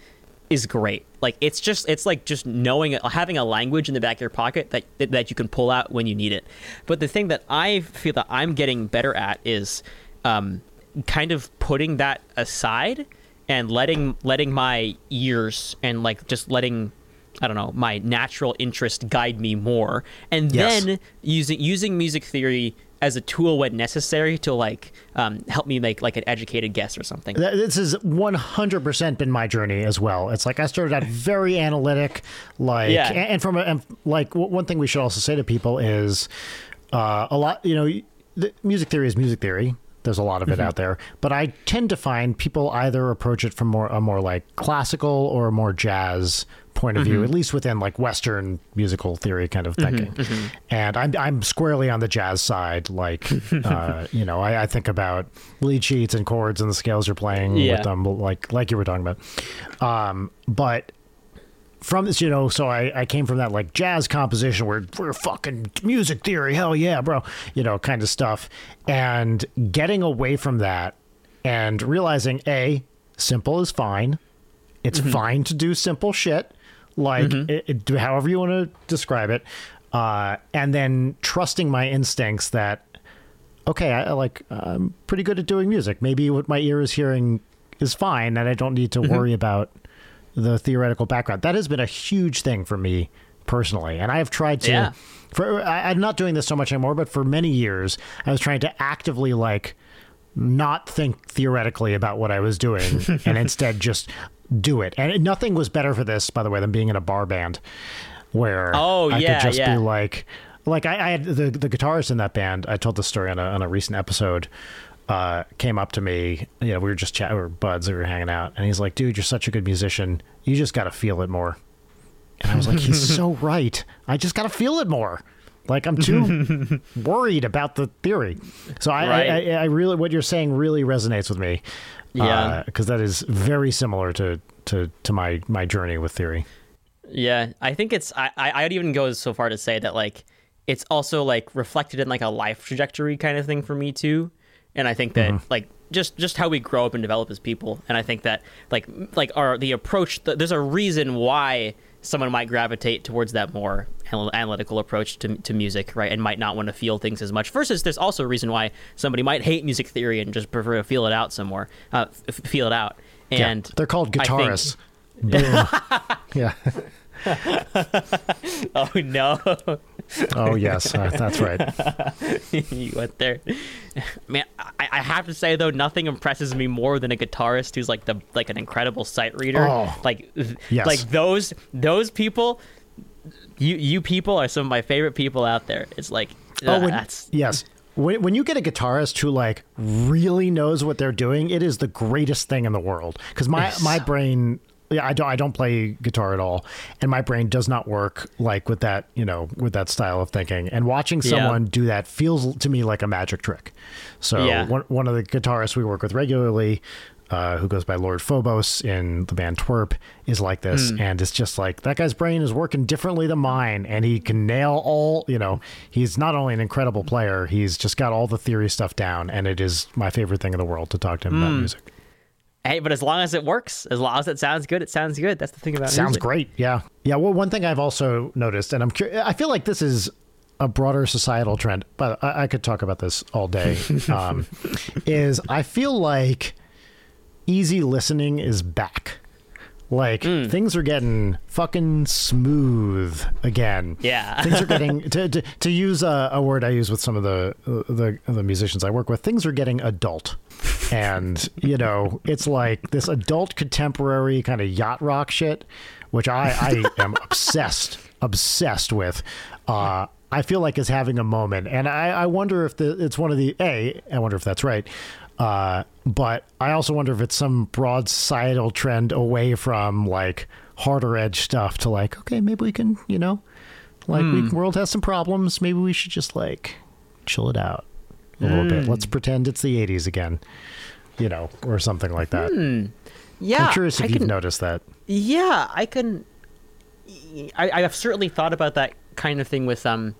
is great. Like it's just it's like just knowing having a language in the back of your pocket that that you can pull out when you need it. But the thing that I feel that I'm getting better at is um, kind of putting that aside and letting letting my ears and like just letting I don't know my natural interest guide me more, and Yes. then using using music theory as a tool when necessary to like um, help me make like an educated guess or something. This has 100% been my journey as well. It's like I started out very analytic, like, Yeah. and, and from a, and like w- one thing we should also say to people is uh, a lot, you know, the music theory is music theory. There's a lot of it out there, but I tend to find people either approach it from more a more like classical or a more jazz point of view, at least within like Western musical theory kind of thinking. And I'm I'm squarely on the jazz side. Like, uh, you know, I, I think about lead sheets and chords and the scales you're playing Yeah. with them, like like you were talking about. Um, but from this, you know, so I, I came from that like jazz composition where we're fucking music theory, hell yeah, bro, you know, kind of stuff. And getting away from that and realizing A, simple is fine. It's fine to do simple shit, like mm-hmm. eh, eh, it, it- however you want to describe it. Uh, and then trusting my instincts that, okay, I, I like, I'm pretty good at doing music. Maybe what my ear is hearing is fine and I don't need to mm-hmm. worry about the theoretical background. That has been a huge thing for me personally, and I have tried to. Yeah. For I, I'm not doing this so much anymore, but for many years, I was trying to actively like not think theoretically about what I was doing, and instead just do it. And nothing was better for this, by the way, than being in a bar band, where Oh, I yeah, could just yeah. be like, like I, I had the the guitarist in that band. I told the story on a on a recent episode. Uh, came up to me. You know, we were just chatting, we were buds, we were hanging out, and he's like, "Dude, you're such a good musician. You just got to feel it more." And I was like, "He's so right. I just got to feel it more." Like I'm too worried about the theory. So I, Right. I, I, I really, what you're saying really resonates with me. Yeah. because that is very similar to to to my my journey with theory. Yeah, I think it's. I I- I'd even go so far to say that like it's also like reflected in like a life trajectory kind of thing for me too. And I think that Mm-hmm. like just just how we grow up and develop as people. And I think that like like our the approach. th there's a reason why someone might gravitate towards that more analytical approach to, to music, right? And might not want to feel things as much. Versus, there's also a reason why somebody might hate music theory and just prefer to feel it out some more, uh, f- feel it out. And yeah, they're called think- guitarists. Boom. yeah. oh no. Oh yes, uh, that's right. you went there, man. I, I have to say though, nothing impresses me more than a guitarist who's like the like an incredible sight reader. Oh, like, yes. like those those people. You you people are some of my favorite people out there. It's like Oh, uh, when, that's yes. When, when you get a guitarist who like really knows what they're doing, it is the greatest thing in the world. Because my Yes. my brain yeah, I don't I don't play guitar at all, and my brain does not work like with that you know with that style of thinking. And watching Yeah. someone do that feels to me like a magic trick. So Yeah. one one of the guitarists we work with regularly. Uh, who goes by Lord Phobos in the band Twerp is like this, Hmm. and it's just like that guy's brain is working differently than mine, and he can nail all. You know, he's not only an incredible player, he's just got all the theory stuff down, and it is my favorite thing in the world to talk to him Hmm. about music. Hey, but as long as it works, as long as it sounds good, it sounds good. That's the thing about it. Sounds music. great. Yeah. Yeah. Well, one thing I've also noticed, and I'm curious, I feel like this is a broader societal trend, but I, I could talk about this all day. Um, is I feel like easy listening is back. Like things are getting fucking smooth again. Yeah. things are getting to to, to use a, a word I use with some of the the the musicians I work with. Things are getting adult, and you know it's like this adult contemporary kind of yacht rock shit, which I I am obsessed obsessed with. Uh, I feel like is having a moment, and I, I wonder if the it's one of the a. I wonder if that's right. Uh, but I also wonder if it's some broad societal trend away from like harder edge stuff to like, okay, maybe we can, you know, like we world has some problems. Maybe we should just like chill it out a little bit. Let's pretend it's the '80s again, you know, or something like that. Yeah, I'm curious if I you've can, noticed that. Yeah, I can. I, I have certainly thought about that kind of thing with um,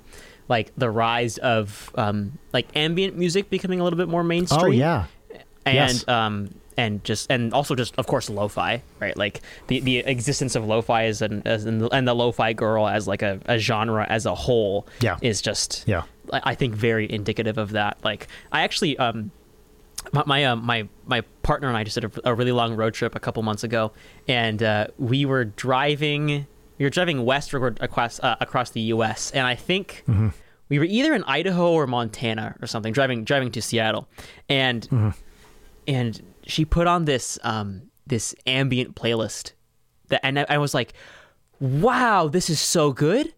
like the rise of um, like ambient music becoming a little bit more mainstream. Oh yeah, and Yes. um and just and also just of course lo-fi right like the the existence of lo-fi as an as an, and the lo-fi girl as like a, a genre as a whole Yeah. is just Yeah. I I think very indicative of that like I actually um my my uh, my, my partner and I just did a, a really long road trip a couple months ago, and uh, we were driving. We were driving west across uh, across the U.S. and I think we were either in Idaho or Montana or something, driving driving to Seattle, and and she put on this um this ambient playlist that, and I, I was like, wow, this is so good.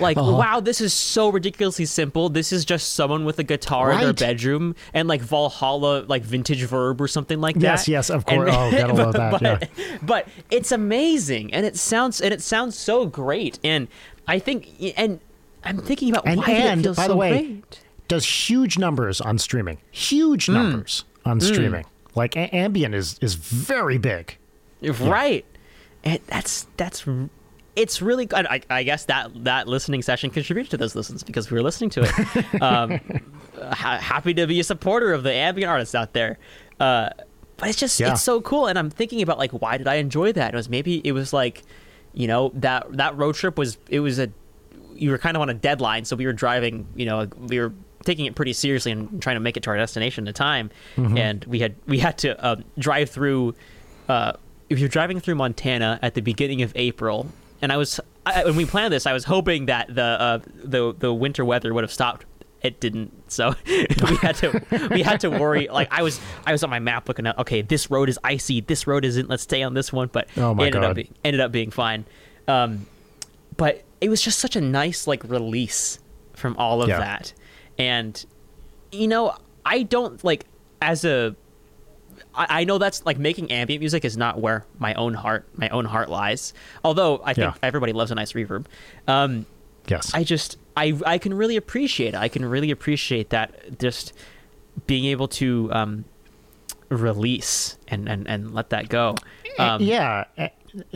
Like, Uh-huh. wow, this is so ridiculously simple. This is just someone with a guitar in their bedroom and like Valhalla, like VintageVerb or something like that. yes, yes, of course. Oh, gotta love that, But, yeah. but it's amazing, and it sounds and it sounds so great. And I think, and I'm thinking about And why and by so the way, great? does huge numbers on streaming. Huge Hmm. numbers on streaming. Like a- ambient is is very big. right and that's that's it's really good. I, I guess that that listening session contributed to those listens because we were listening to it. Um ha- happy to be a supporter of the ambient artists out there. Uh but it's just Yeah. it's so cool. And i'm thinking about like why did i enjoy that? It was maybe it was like you know that that road trip was it was a you were kind of on a deadline. So we were driving you know we were taking it pretty seriously and trying to make it to our destination in time. And we had we had to um, drive through uh, if you're driving through Montana at the beginning of April, and I was I, when we planned this, I was hoping that the uh, the the winter weather would have stopped. It didn't, so we had to we had to worry. Like I was I was on my map looking at okay, this road is icy, this road isn't. Let's stay on this one, but Oh my it ended God. up being, ended up being fine. Um, but it was just such a nice like release from all of Yeah. that, and you know I don't like as a I, I know that's like making ambient music is not where my own heart my own heart lies. Although I think Yeah. everybody loves a nice reverb. Um, Yes. I just I I can really appreciate it. I can really appreciate that just being able to um, release and, and and let that go. Um, yeah, eh,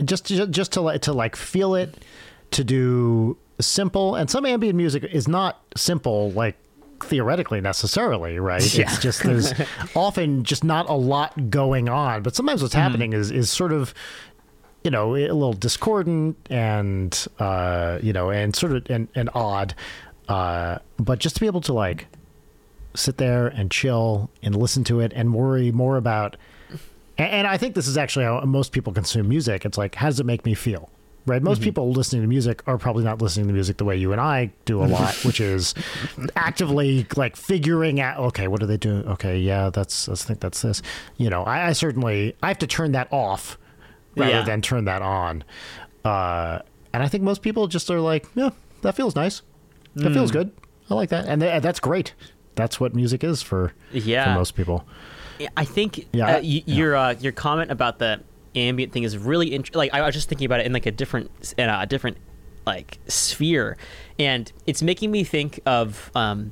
just to, just to like to like feel it, to do simple, and some ambient music is not simple like theoretically necessarily, right? Yeah. It's just there's often just not a lot going on, but sometimes what's happening is is sort of you know a little discordant and uh you know and sort of and, and odd uh but just to be able to like sit there and chill and listen to it and worry more about and, and I think this is actually how most people consume music. It's like, how does it make me feel? Right? Most people listening to music are probably not listening to music the way you and I do a lot, which is actively like figuring out, okay, what are they doing? Okay, yeah, that's, I think that's this. You know, I, I certainly, I have to turn that off rather Yeah. than turn that on. Uh, and I think most people just are like, yeah, that feels nice. That Hmm. feels good. I like that. And, th- that's great. That's what music is for, Yeah. for most people. I think Yeah, uh, y- yeah. your uh, your comment about the ambient thing is really int- like I was just thinking about it in like a different in a different like sphere, and it's making me think of um,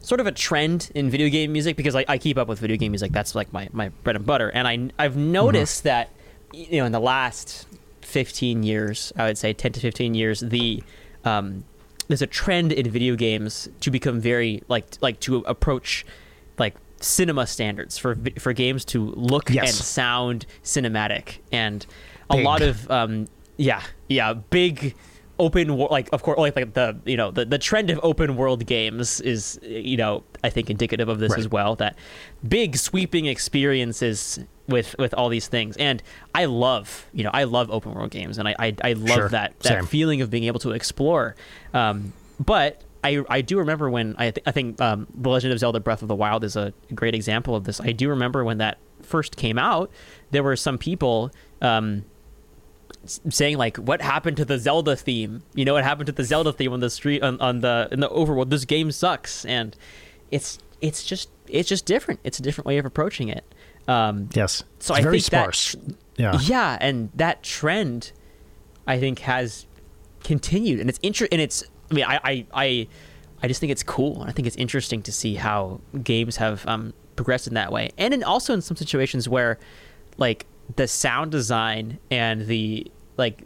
sort of a trend in video game music because I, I keep up with video game music. That's like my, my bread and butter, and I I've noticed Mm-hmm. that you know in the last 15 years, I would say 10 to 15 years, the um, there's a trend in video games to become very like like to approach like cinema standards for for games to look Yes. and sound cinematic and a Big. lot of um yeah yeah big open wo- like of course like, like the you know the, the trend of open world games is you know i think indicative of this Right. as well that big sweeping experiences with with all these things and i love you know i love open world games and i i, I love Sure. that that Same. feeling of being able to explore um but I, I do remember when I, th- I think um, The Legend of Zelda Breath of the Wild is a great example of this. I do remember when that first came out, there were some people um, saying like, "What happened to the Zelda theme? You know, what happened to the Zelda theme on the street on, on the in the overworld? This game sucks." And it's it's just it's just different. It's a different way of approaching it. Um, Yes. so it's I very think that- sparse. yeah. yeah, and that trend, I think, has continued, and it's inter- and it's. I mean, I, I, I, I just think it's cool, I think it's interesting to see how games have um, progressed in that way, and in also in some situations where, like, the sound design and the like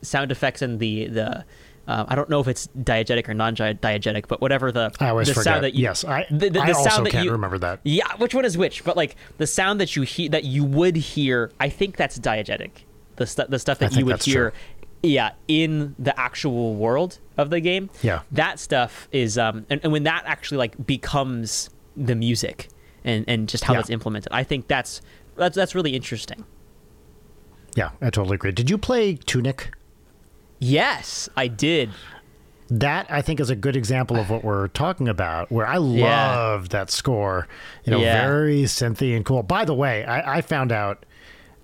sound effects and the the. Uh, I don't know if it's diegetic or non-diegetic, but whatever the I always the forget. sound that you, yes, I, the, the, I the also sound that can't you, remember that. yeah, which one is which? But like the sound that you hear, that you would hear, I think that's diegetic. The stuff, the stuff that you would hear, true. Yeah, in the actual world of the game. Yeah. that stuff is, um, and, and when that actually like becomes the music and and just how Yeah. that's implemented, I think that's that's that's really interesting. Yeah, I totally agree. Did you play Tunic? Yes, I did. That I think is a good example of what we're talking about. Where I Yeah. loved that score, you know, Yeah. very synthy and cool. By the way, I, I found out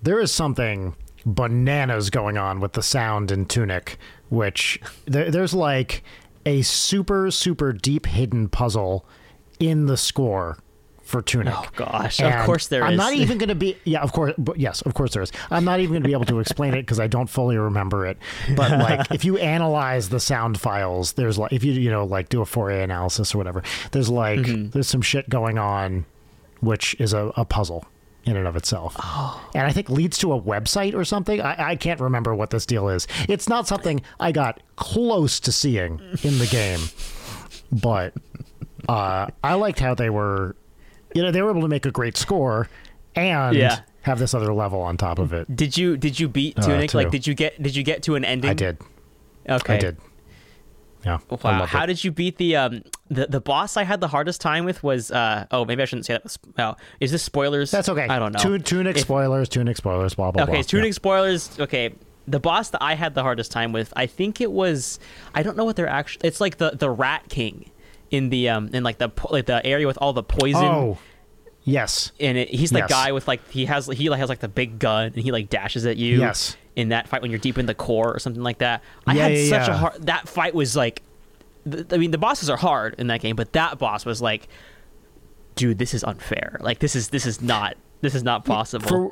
there is something bananas going on with the sound in Tunic, which there, there's like a super super deep hidden puzzle in the score for Tunic. Oh gosh, of course there I'm is. not even going to be. Yeah, of course. But yes, of course there is. I'm not even going to be able to explain it because I don't fully remember it. But like, if you analyze the sound files, there's like, if you you know like do a Fourier analysis or whatever, there's like Mm-hmm. there's some shit going on, which is a, a puzzle in and of itself, Oh. and I think leads to a website or something. I, I can't remember what this deal is. It's not something I got close to seeing in the game, but uh, I liked how they were, you know, they were able to make a great score and Yeah. have this other level on top of it. Did you did you beat Uh, Tunic? like, did you get did you get to an ending? I did. Okay. I did. Yeah. Wow, how it. did you beat the um the the boss I had the hardest time with was uh oh maybe I shouldn't say that. Oh, is this spoilers? That's okay. I don't know. Tu- tunic If- spoilers, tunic spoilers, blah blah blah. Okay, tunic Yeah. spoilers. Okay, the boss that I had the hardest time with, I think it was I don't know what they're actually. It's like the the Rat King in the um in like the like the area with all the poison. Oh, yes. And it, he's the Yes. guy with like he has he like has like the big gun and he like dashes at you. Yes. In that fight when you're deep in the core or something like that. I Yeah, had yeah, such a yeah. hard that fight was like th- I mean the bosses are hard in that game, but that boss was like dude, this is unfair. Like this is this is not this is not possible. For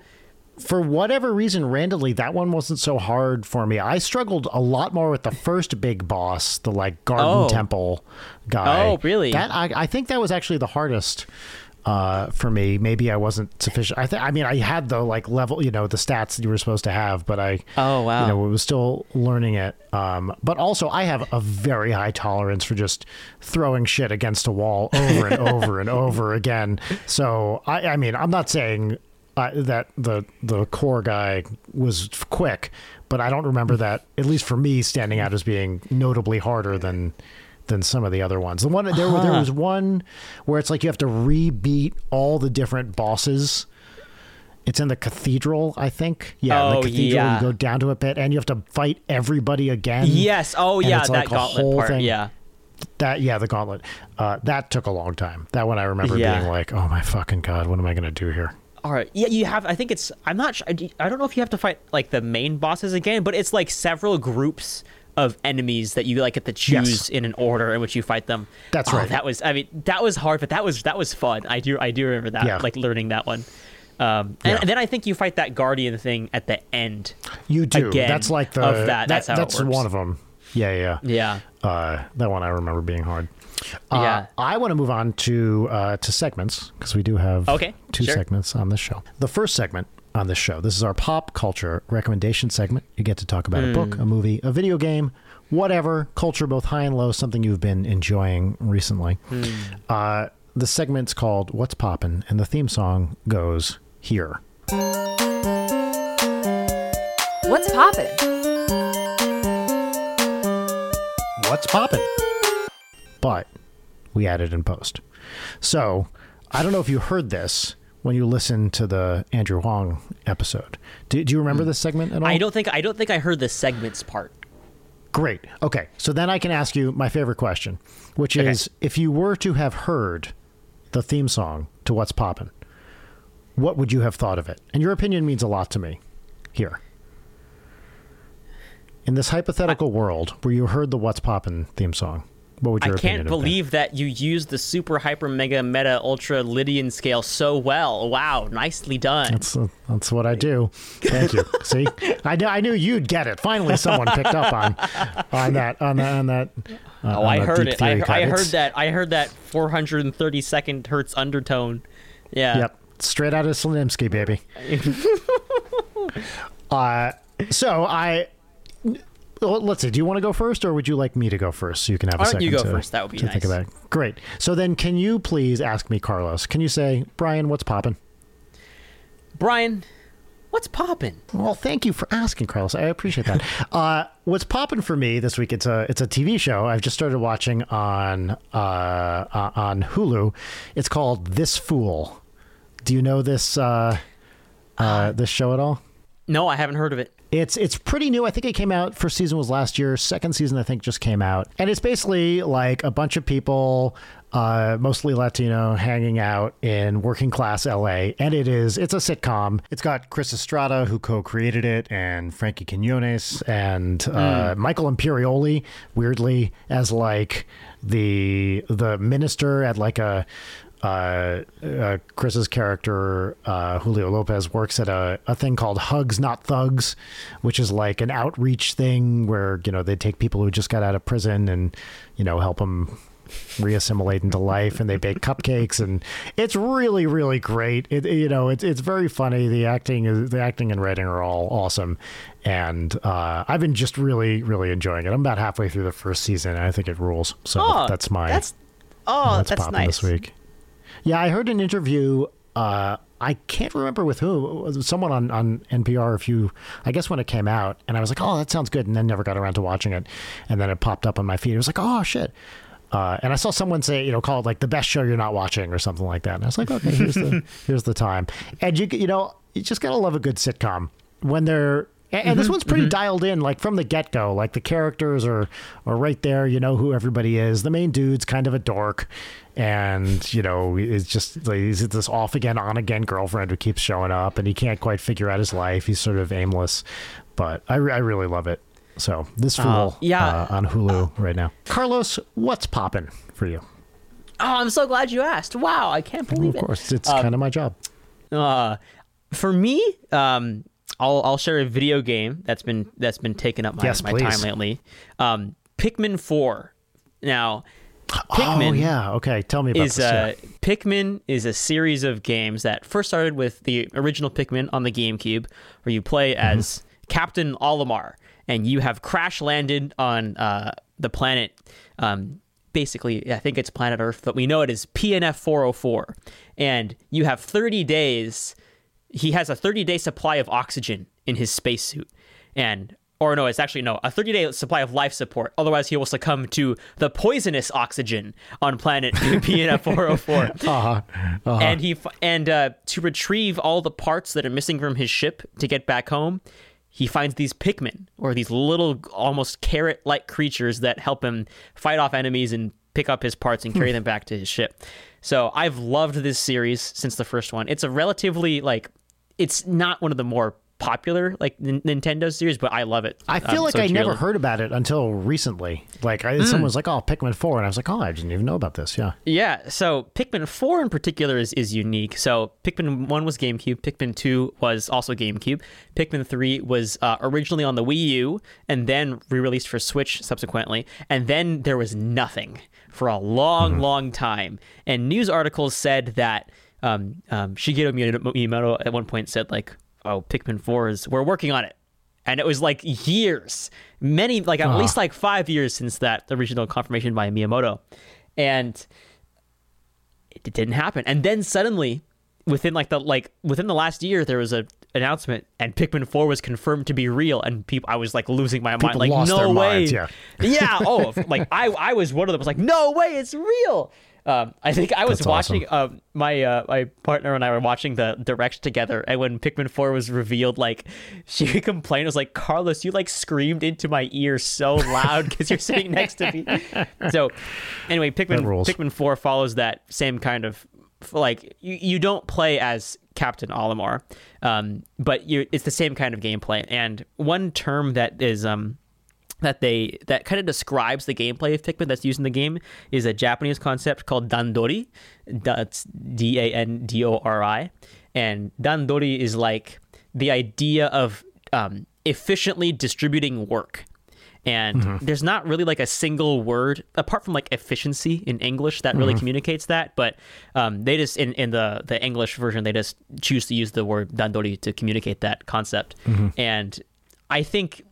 for whatever reason, randomly, that one wasn't so hard for me. I struggled a lot more with the first big boss, the like garden Oh. temple guy. Oh, really? That I, I think that was actually the hardest uh, for me. Maybe I wasn't sufficient. I think. I mean, I had the like level, you know, the stats that you were supposed to have, but I. Oh, wow. You know, was still learning it. Um, but also, I have a very high tolerance for just throwing shit against a wall over and over and over again. So I, I mean, I'm not saying uh, that the the core guy was quick, but I don't remember that. At least for me, standing out as being notably harder than than some of the other ones. The one there there was one where it's like you have to rebeat all the different bosses. It's in the cathedral, I think. Yeah, Oh, the cathedral. yeah. You go down to a pit, and you have to fight everybody again. yes. Oh yeah, that like gauntlet part. thing. Yeah. That yeah, the gauntlet. Uh, that took a long time. That one I remember Yeah. being like, oh my fucking god, what am I gonna do here? All right. Yeah, you have. I think it's. I'm not. sure. I don't know if you have to fight like the main bosses again, but it's like several groups of enemies that you like get to choose Yes. in an order in which you fight them. That's Oh, right. That was. I mean, that was hard, but that was that was fun. I do. I do remember that. Yeah. Like learning that one. Um, and, and then I think you fight that guardian thing at the end. You do. Again, that's like the of that. That's how that's one of them. Yeah, yeah. Yeah. Uh, that one I remember being hard. Uh, Yeah. I want to move on to uh, to segments because we do have Okay, two sure. segments on this show. The first segment on this show, this is our pop culture recommendation segment. You get to talk about a Hmm. book, a movie, a video game, whatever culture, both high and low, something you've been enjoying recently. Hmm. Uh, the segment's called "What's Poppin'," and the theme song goes here. What's poppin'? what's poppin'? But we added in post. So I don't know if you heard this when you listened to the Andrew Huang episode. Do, do you remember hmm. this segment at all? I don't think I don't think I heard the segments part. Great. Okay. So then I can ask you my favorite question, which is if you were to have heard the theme song to What's Poppin', what would you have thought of it? And your opinion means a lot to me here. In this hypothetical world where you heard the What's Poppin' theme song, what would I your opinion can't believe that you used the super hyper mega meta ultra Lydian scale so well. Wow, nicely done. That's uh, that's what I do. Thank you. See, I knew I knew you'd get it. Finally, someone picked up on on that on that on that. Uh, oh, on I that heard it. I, theory I heard that. I heard that 430 second hertz undertone. Yeah. Yep, straight out of Slonimsky, baby. uh, so I. Well, let's see. Do you want to go first, or would you like me to go first, so you can have a don't second you go to, first? That would be to think nice. about it? Great. So then, can you please ask me, Carlos? Can you say, Brian, what's poppin'? Brian, what's poppin'? Well, thank you for asking, Carlos. I appreciate that. uh, what's popping for me this week? It's a it's a TV show I've just started watching on uh, uh, on Hulu. It's called This Fool. Do you know this uh, uh, this show at all? No, I haven't heard of it. It's it's pretty new. I think it came out. First season was last year. Second season I think just came out, and it's basically like a bunch of people, uh, mostly Latino, hanging out in working class LA. And it is it's a sitcom. It's got Chris Estrada who co-created it, and Frankie Quinones, and uh, Michael Imperioli, weirdly as like the the minister at like a uh, uh, Chris's character, uh, Julio Lopez, works at a, a thing called Hugs Not Thugs, which is like an outreach thing where, you know, they take people who just got out of prison and, you know, help them reassimilate into life and they bake cupcakes. And it's really really great. It you know it's it's very funny. The acting is the acting and writing are all awesome. And uh i've been just really really enjoying it. I'm about halfway through the first season and i think it rules. So Oh, that's my That's oh, that's, that's popping nice. this week. Yeah, I heard an interview. Uh, I can't remember with who. Someone on, on NPR. If you, I guess, when it came out, and I was like, "Oh, that sounds good," and then never got around to watching it. And then it popped up on my feed. It was like, "Oh shit!" Uh, and I saw someone say, you know, call it like the best show you're not watching or something like that. And I was like, okay, here's the here's the time. And you you know, you just gotta love a good sitcom when they're. And and this one's pretty dialed in, like from the get go. Like the characters are are right there. You know who everybody is. The main dude's kind of a dork, and you know it's just like he's this off again, on again girlfriend who keeps showing up, and he can't quite figure out his life. He's sort of aimless, but I, I really love it. So this fool, yeah. uh, on Hulu right now. Carlos, what's popping for you? Oh, I'm so glad you asked. Wow, I can't believe it. Of it. course, it's kind of my job. Uh, for me, um, I'll I'll share a video game that's been that's been taking up my, Yes, my time lately. Um, Pikmin Four. Now, Pikmin oh yeah, okay. Tell me about is this. uh, Pikmin is a series of games that first started with the original Pikmin on the GameCube, where you play Mm-hmm. as Captain Olimar, and you have crash landed on uh, the planet. Um, basically, I think it's planet Earth, but we know it is PNF 404, and you have 30 days. He has a 30 day supply of oxygen in his spacesuit, and or no, it's actually no, a 30 day supply of life support. Otherwise, he will succumb to the poisonous oxygen on planet PNF 404 uh-huh. Uh-huh. and he and uh, to retrieve all the parts that are missing from his ship to get back home, he finds these Pikmin or these little almost carrot-like creatures that help him fight off enemies and pick up his parts and carry them back to his ship. So I've loved this series since the first one. It's a relatively like it's not one of the more popular like N- Nintendo series, but I love it. I feel Um, like so I never heard about it until recently. Like I, someone was like, "Oh, Pikmin 4," and I was like, "Oh, I didn't even know about this." Yeah. Yeah, so Pikmin 4 in particular is, is unique. So Pikmin 1 was GameCube, Pikmin 2 was also GameCube, Pikmin 3 was uh, originally on the Wii U and then re released for Switch subsequently. And then there was nothing for a long, long time. And news articles said that um, um, Shigeru Miyamoto at one point said, like, oh, Pikmin 4 is, we're working on it. And it was like years, many, like at least like five years since that original confirmation by Miyamoto. And it didn't happen. And then suddenly, within like the like within the last year, there was a announcement, and Pikmin Four was confirmed to be real. And people, I was like losing my mind, like lost no their way, minds, yeah. yeah. Oh, like I I was one of them. Was like no way, it's real. Um, I think I was That's watching. Um, my uh, my partner and I were watching the direct together, and when Pikmin Four was revealed, like she complained, it was like Carlos, you like screamed into my ear so loud because you're sitting next to me. So, anyway, Pikmin Pikmin Four follows that same kind of like you, you don't play as Captain Olimar, um, but you it's the same kind of gameplay. And one term that is um that they that kind of describes the gameplay of Pikmin that's used in the game is a Japanese concept called dandori. That's D A N D O R I, and dandori is like the idea of um, efficiently distributing work. And there's not really like a single word apart from like efficiency in English that really communicates that. But um, they just in, in the the English version they just choose to use the word dandori to communicate that concept. And I think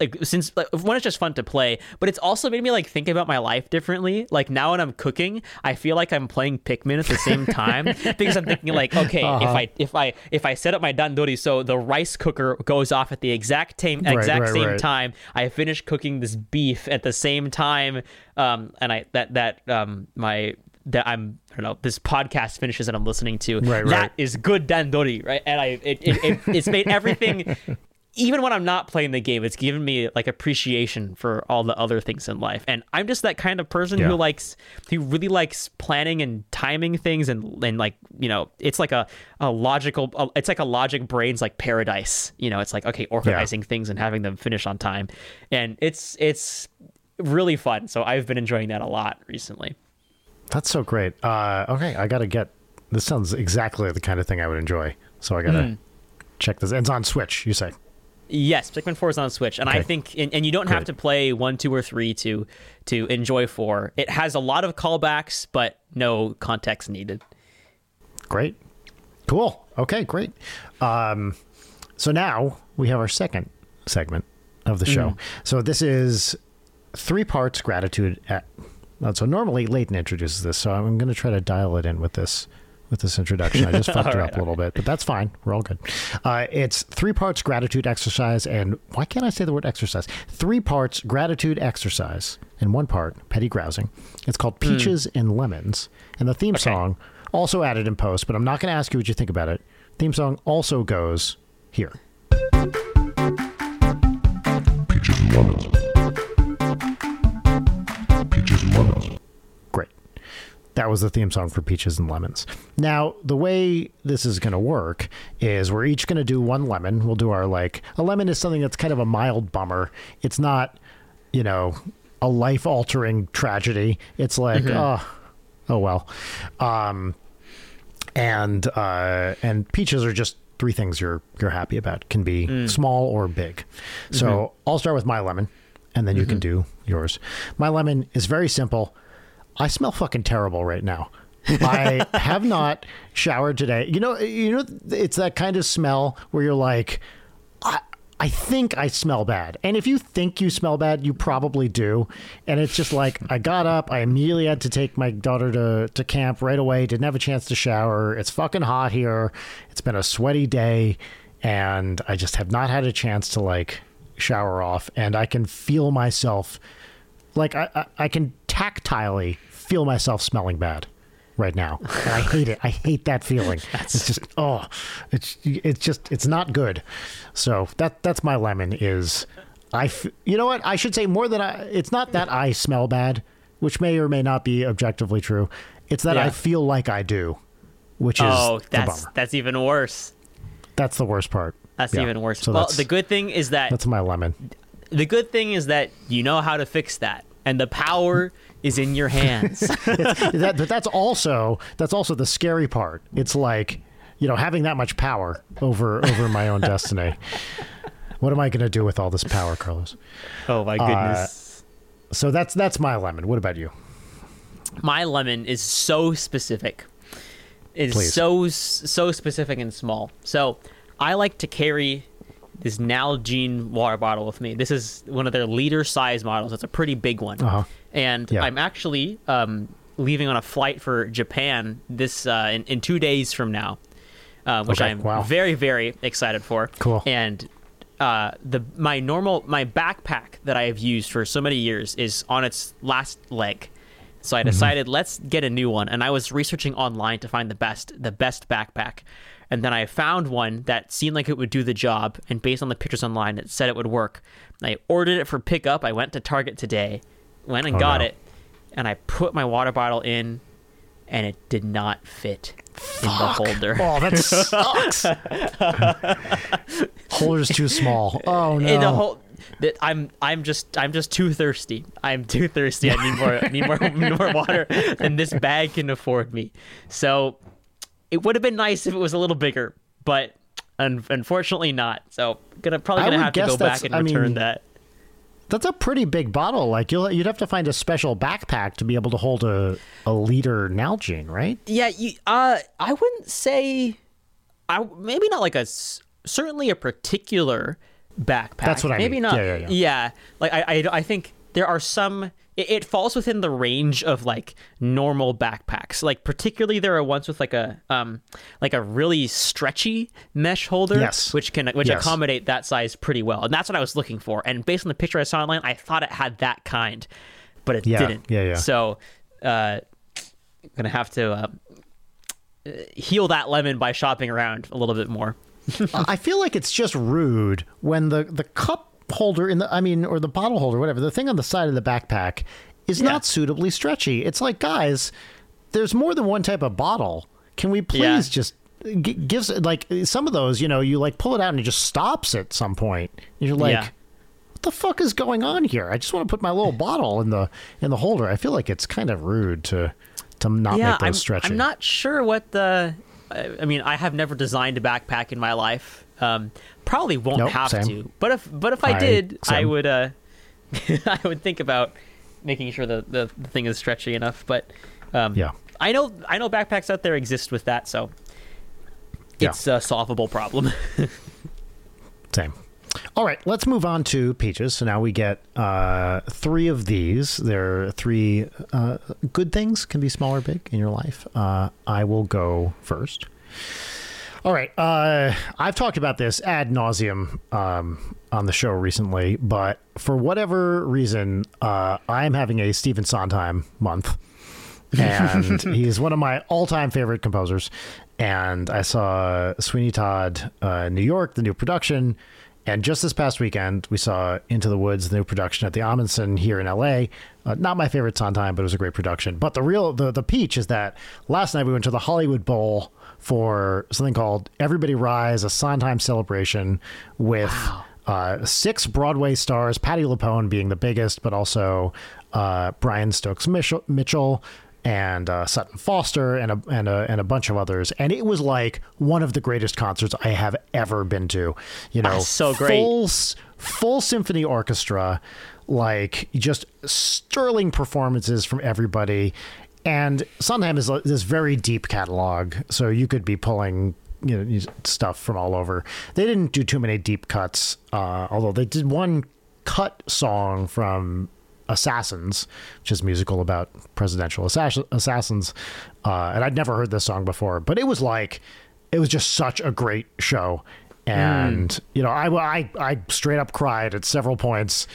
like since like one it's just fun to play but it's also made me like think about my life differently like now when i'm cooking i feel like i'm playing pikmin at the same time because i'm thinking like okay if i if i if i set up my dandori so the rice cooker goes off at the exact same Right, exact right, same right. time i finish cooking this beef at the same time um and i that that um my that I'm I don't know this podcast finishes and I'm listening to Right, that right. is good dandori right and I it, it, it it's made everything even when I'm not playing the game, it's given me like appreciation for all the other things in life. And I'm just that kind of person Yeah. who likes, who really likes planning and timing things and, and like, you know, it's like a, a logical, uh, it's like a logic brain's like paradise. You know, it's like, okay, organizing things and having them finish on time. And it's, it's really fun. So I've been enjoying that a lot recently. That's so great. Uh, okay, I gotta get. This sounds exactly the kind of thing I would enjoy. So I gotta Hmm. check this. It's on Switch. You say? Yes, Pikmin Four is on Switch, and I think, and, and you don't have to play one, two, or three to to enjoy four. It has a lot of callbacks, but no context needed. Great. Cool. Okay, great. Um, so now we have our second segment of the show. So this is three parts gratitude. At, so normally Leighton introduces this, so I'm going to try to dial it in with this with this introduction. I just fucked it up a little bit, but that's fine. We're all good. Uh, it's three parts gratitude exercise, and why can't I say the word exercise? Three parts gratitude exercise, and one part petty grousing. It's called Peaches and Lemons, and the theme song also added in post. But I'm not going to ask you what you think about it. Theme song also goes here. Peaches and lemons. Peaches and lemons. That was the theme song for Peaches and Lemons. Now, the way this is going to work is we're each going to do one lemon. We'll do our like a lemon is something that's kind of a mild bummer. It's not, you know, a life altering tragedy. It's like, oh, oh well. Um, and uh, and peaches are just three things you're you're happy about. Can be small or big. So I'll start with my lemon, and then you can do yours. My lemon is very simple. I smell fucking terrible right now. I have not showered today. You know, you know, it's that kind of smell where you're like, I, I think I smell bad. And if you think you smell bad, you probably do. And it's just like I got up, I immediately had to take my daughter to, to camp right away, didn't have a chance to shower. It's fucking hot here. It's been a sweaty day, and I just have not had a chance to like shower off. And I can feel myself like I, I, I can tactilely feel myself smelling bad right now and i hate it i hate that feeling it's just oh it's it's just it's not good so that that's my lemon is i f- you know what i should say more than i it's not that i smell bad which may or may not be objectively true it's that Yeah. i feel like i do which is Oh, that's that's even worse. that's the worst part That's Yeah. even worse. So well, the good thing is that That's my lemon. the good thing is that you know how to fix that, and the power is in your hands. that, but that's also that's also the scary part. It's like, you know, having that much power over over my own destiny. What am I going to do with all this power, Carlos? oh my goodness. So that's that's my lemon. What about you? my lemon is so specific. It's Please. so so specific and small. So I like to carry this Nalgene water bottle with me. This is one of their liter size models. It's a pretty big one, Uh-huh. And Yeah. I'm actually um, leaving on a flight for Japan this uh, in, in two days from now, uh, which Okay, I'm wow. very very excited for. Cool. And uh, the my normal my backpack that I have used for so many years is on its last leg. So I decided let's get a new one, and I was researching online to find the best the best backpack, and then I found one that seemed like it would do the job, and based on the pictures online, it said it would work. I ordered it for pickup. I went to Target today, went and Oh, got no. it, and I put my water bottle in, and it did not fit in the holder. Oh, that sucks. Holder's too small. Oh no. in the whole that I'm I'm just I'm just too thirsty. I'm too thirsty. I need more need more need more water than this bag can afford me. So it would have been nice if it was a little bigger, but un- unfortunately not. So gonna probably gonna have to go back and I return mean, that. That's a pretty big bottle. Like you'll you'd have to find a special backpack to be able to hold a a liter Nalgene, right? Yeah, you uh I wouldn't say I maybe not like a certainly a particular backpack. That's what I maybe mean. not. Yeah, yeah, yeah. like I, I I think there are some it, it falls within the range of like normal backpacks. Like particularly there are ones with like a um like a really stretchy mesh holder Yes. which can which Yes. accommodate that size pretty well. And that's what I was looking for. And based on the picture I saw online, I thought it had that kind, but it Yeah, didn't. yeah, yeah. So uh gonna have to uh, heal that lemon by shopping around a little bit more. I feel like it's just rude when the the cup holder in the I mean or the bottle holder whatever the thing on the side of the backpack is Yeah. not suitably stretchy. It's like guys, there's more than one type of bottle. Can we please Yeah. just g- gives like some of those, you know, you like pull it out and it just stops at some point. You're like Yeah. what the fuck is going on here? I just want to put my little bottle in the in the holder. I feel like it's kind of rude to to not yeah, make those I'm, stretchy. I'm not sure what the. I I mean, I have never designed a backpack in my life. Um, probably won't Nope, have same. to. But if but if I, I- did, I would. Uh, I would think about making sure the, the, the thing is stretchy enough. But um, Yeah. I know I know backpacks out there exist with that, so Yeah. it's a solvable problem. Same. All right, let's move on to peaches. So now we get uh, three of these. There are three uh, good things, can be small or big in your life. Uh, I will go first. All right. Uh, I've talked about this ad nauseum um, on the show recently, but for whatever reason, uh, I'm having a Stephen Sondheim month. and he's one of my all-time favorite composers. And I saw Sweeney Todd, uh, New York, the new production, and just this past weekend we saw Into the Woods, the new production at the Ahmanson here in LA. Uh, not my favorite Sondheim, but it was a great production. But the real the the peach is that last night we went to the Hollywood Bowl for something called Everybody Rise, a Sondheim celebration with uh, six Broadway stars, Patti LuPone being the biggest, but also uh, Brian Stokes Mitchell, and uh, Sutton Foster and a, and a and a bunch of others. And it was like one of the greatest concerts I have ever been to. You know, so great. full full symphony orchestra, like just sterling performances from everybody. And Sondheim is this very deep catalog, so you could be pulling you know stuff from all over. They didn't do too many deep cuts, uh, although they did one cut song from Assassins, which is a musical about presidential assass- assassins. Uh, and I'd never heard this song before, but it was like, it was just such a great show. And, you know, I, I, I straight up cried at several points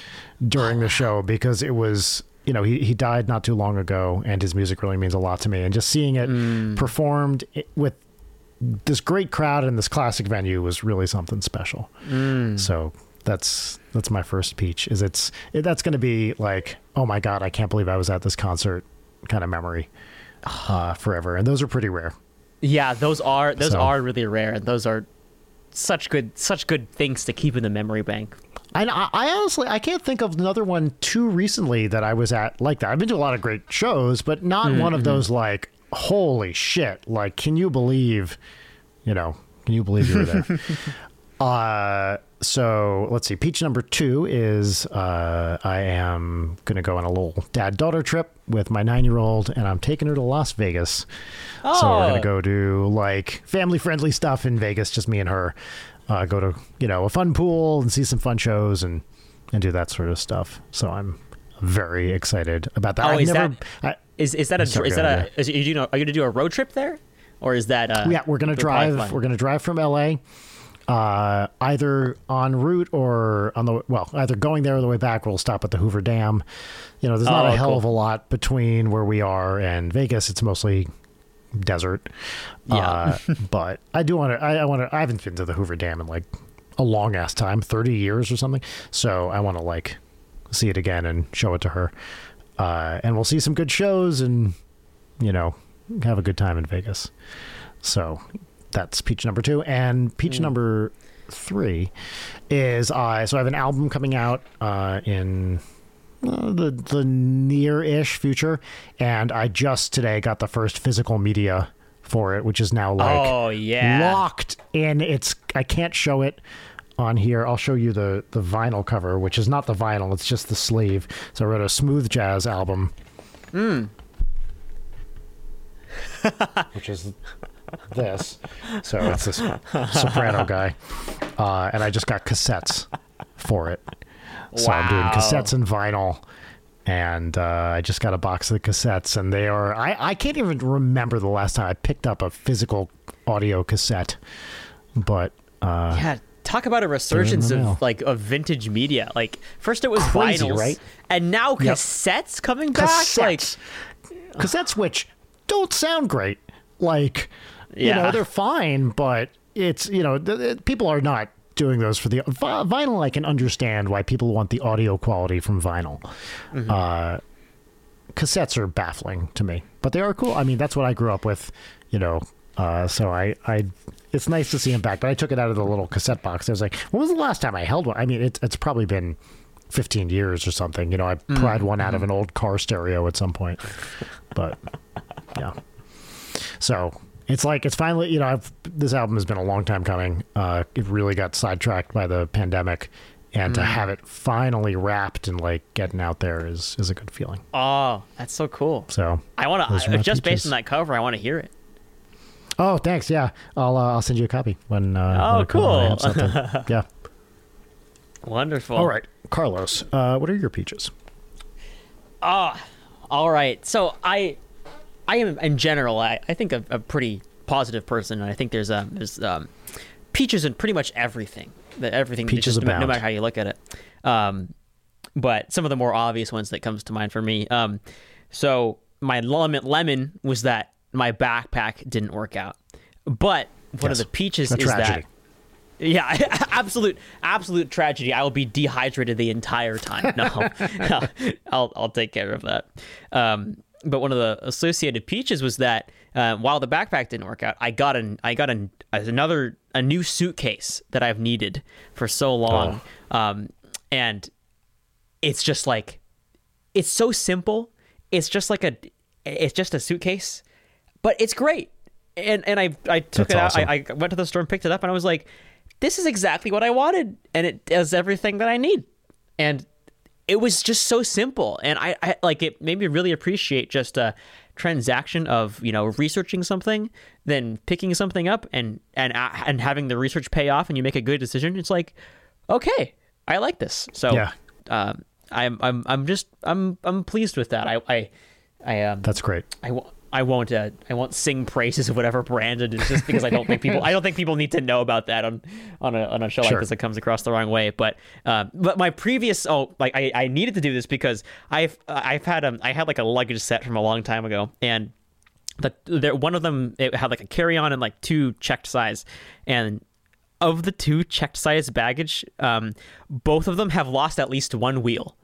during the show because it was, you know, he, he died not too long ago and his music really means a lot to me. And just seeing it performed with this great crowd in this classic venue was really something special. So that's that's my first peach. Is it's it, that's going to be like oh my god I can't believe I was at this concert kind of memory uh, forever, and those are pretty rare. yeah, those are those So- are really rare, and those are such good such good things to keep in the memory bank. I, I honestly I can't think of another one too recently that I was at like that. I've been to a lot of great shows, but not one of those like holy shit! Like, can you believe? You know, can you believe you were there? uh, so let's see. Peach number two is uh, I am gonna go on a little dad daughter trip with my nine year old, and I'm taking her to Las Vegas. Oh. So we're Oh. gonna go do like family friendly stuff in Vegas, just me and her. Uh, go to you know a fun pool and see some fun shows and and do that sort of stuff. So I'm very excited about that. Oh, I've is never, that- I, Is is that a Sorry, is that a is, you know are you gonna do a road trip there, or is that uh, yeah, we're gonna drive. We're gonna drive from LA, uh, either en route or on the well, either going there or the way back. We'll stop at the Hoover Dam. You know, there's not Oh, a hell cool. of a lot between where we are and Vegas. It's mostly desert. Yeah. Uh, but I do want to. I, I want to. I haven't been to the Hoover Dam in like a long ass time, thirty years or something. So I want to like see it again and show it to her. Uh, and we'll see some good shows and you know have a good time in Vegas. So that's peach number two, and peach number three is uh, so I have an album coming out uh, in uh, the the near-ish future, and I just today got the first physical media for it, which is now like Oh, yeah. locked in. It's I can't show it on here. I'll show you the the vinyl cover, which is not the vinyl; it's just the sleeve. So I wrote a smooth jazz album. which is this. So it's this soprano guy, uh, and I just got cassettes for it. So I'm doing cassettes and vinyl, and uh, I just got a box of the cassettes, and they are. I I can't even remember the last time I picked up a physical audio cassette, but uh, Yeah, talk about a resurgence of like of vintage media. Like first it was Crazy, vinyls, right? and now Yep. cassettes coming back. cassettes, cassettes which don't sound great. Like, you know, they're fine, but it's you know, th- th- people are not doing those for the vi- vinyl. I can understand why people want the audio quality from vinyl. Mm-hmm. Uh, cassettes are baffling to me, but they are cool. I mean, that's what I grew up with, you know. Uh, so I, I, it's nice to see them back. But I took it out of the little cassette box. I was like, when was the last time I held one? I mean, it's it's probably been 15 years or something. You know, I Mm-hmm. pried one out of an old car stereo at some point. But yeah. So it's like it's finally you know I've, this album has been a long time coming. Uh, it really got sidetracked by the pandemic, and Mm. to have it finally wrapped and like getting out there is is a good feeling. Oh, that's so cool. So I want to just based on that cover. I want to hear it. oh thanks yeah I'll uh, I'll send you a copy when uh, Oh, when I come- when I have cool. yeah. Wonderful. All right, Carlos. Uh, what are your peaches? Ah, All right. So I, I am in general. I, I think a, a pretty positive person, and I think there's um there's um peaches in pretty much everything. That everything Peaches just, no, no matter how you look at it. Um, but some of the more obvious ones that comes to mind for me. Um, so my lemon lemon was that my backpack didn't work out, but one Yes. of the peaches A is tragedy. that. Yeah, absolute, absolute tragedy. I will be dehydrated the entire time. No, no, I'll, I'll take care of that. Um, but one of the associated peaches was that uh, while the backpack didn't work out, I got an, I got an, another, a new suitcase that I've needed for so long, um, and it's just like, it's so simple. It's just like a, it's just a suitcase, but it's great. And and I I took That's it out. awesome. I, I went to the store and picked it up, and I was like, this is exactly what I wanted, and it does everything that I need. And it was just so simple, and I, I like it made me really appreciate just a transaction of you know researching something, then picking something up, and and and having the research pay off, and you make a good decision. It's like, okay, I like this. So Yeah. um, I'm I'm I'm just I'm I'm pleased with that. I I I um That's great. I. I won't. Uh, I won't sing praises of whatever brand it is, just because I don't think people. I don't think people need to know about that on on a on a show Sure. like this. It comes across the wrong way. But um, but my previous oh like I, I needed to do this because I've I've had um I had like a luggage set from a long time ago and the there one of them it had like a carry on and like two checked size and of the two checked size baggage um both of them have lost at least one wheel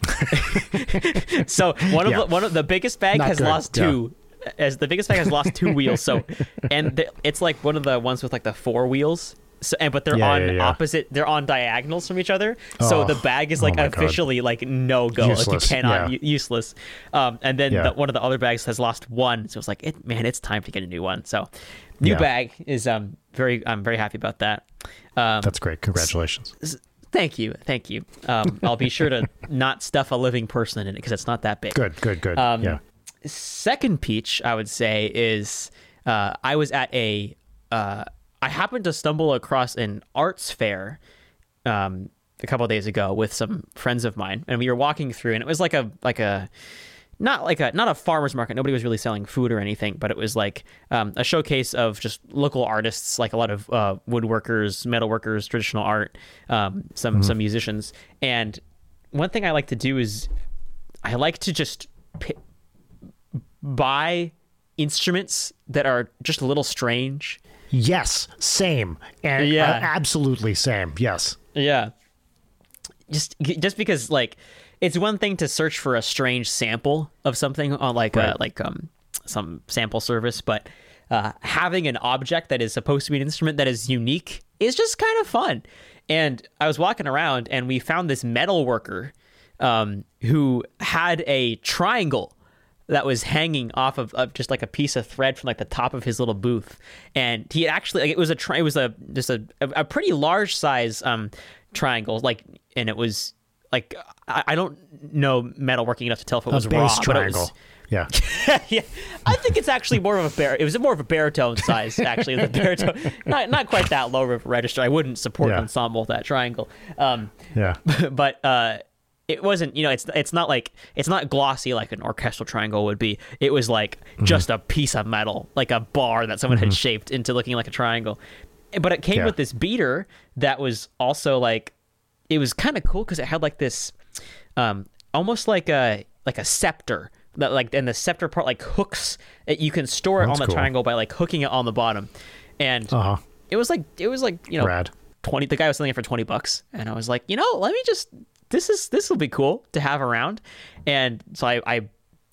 so one of Yeah. the one of the biggest bag Not has good. lost Yeah. two as the biggest bag has lost two wheels so and the, it's like one of the ones with like the four wheels So, and but they're Yeah, on opposite. They're on diagonals from each other. So Oh. the bag is Oh like God. officially like no go. Like you cannot u- useless. Um, and then the, one of the other bags has lost one. So it's like, it, man, it's time to get a new one. So new bag is um very. I'm very happy about that. Um, That's great. Congratulations. Thank you, thank you. Um, I'll be sure to not stuff a living person in it because it's not that big. Good, good, good. Um, yeah. second peach I would say is uh, I was at a uh, I happened to stumble across an arts fair um, a couple of days ago with some friends of mine, and we were walking through, and it was like a like a not like a not a farmers market. Nobody was really selling food or anything, but it was like um, a showcase of just local artists, like a lot of uh, woodworkers, metalworkers, traditional art, um, some some musicians. And one thing I like to do is I like to just pi buy instruments that are just a little strange. Yes, same. And Yeah. uh, absolutely same. Yes. Yeah. Just just because like it's one thing to search for a strange sample of something on like Right. like um some sample service, but uh, having an object that is supposed to be an instrument that is unique is just kind of fun. And I was walking around and we found this metal worker um, who had a triangle that was hanging off of, of just like a piece of thread from like the top of his little booth, and he actually like it was a tri- it was a just a a pretty large size um triangle like and it was like I, I don't know metalworking enough to tell if it was raw, triangle. was Yeah. yeah, I think it's actually more of a bar. It was more of a baritone size, actually. The baritone, not not quite that low of a register. I wouldn't support Yeah. an ensemble with that triangle. Um, Yeah. but uh, it wasn't. You know, it's it's not like it's not glossy like an orchestral triangle would be. It was like Mm-hmm. just a piece of metal, like a bar that someone had shaped into looking like a triangle. But it came Yeah. with this beater that was also like it was kind of cool because it had like this um almost like a like a scepter that like and the scepter part like hooks it, you can store it That's on the cool. triangle by like hooking it on the bottom and Uh huh. it was like it was like you know Rad. 20 the guy was selling it for 20 bucks and i was like you know let me just this is this will be cool to have around and so i i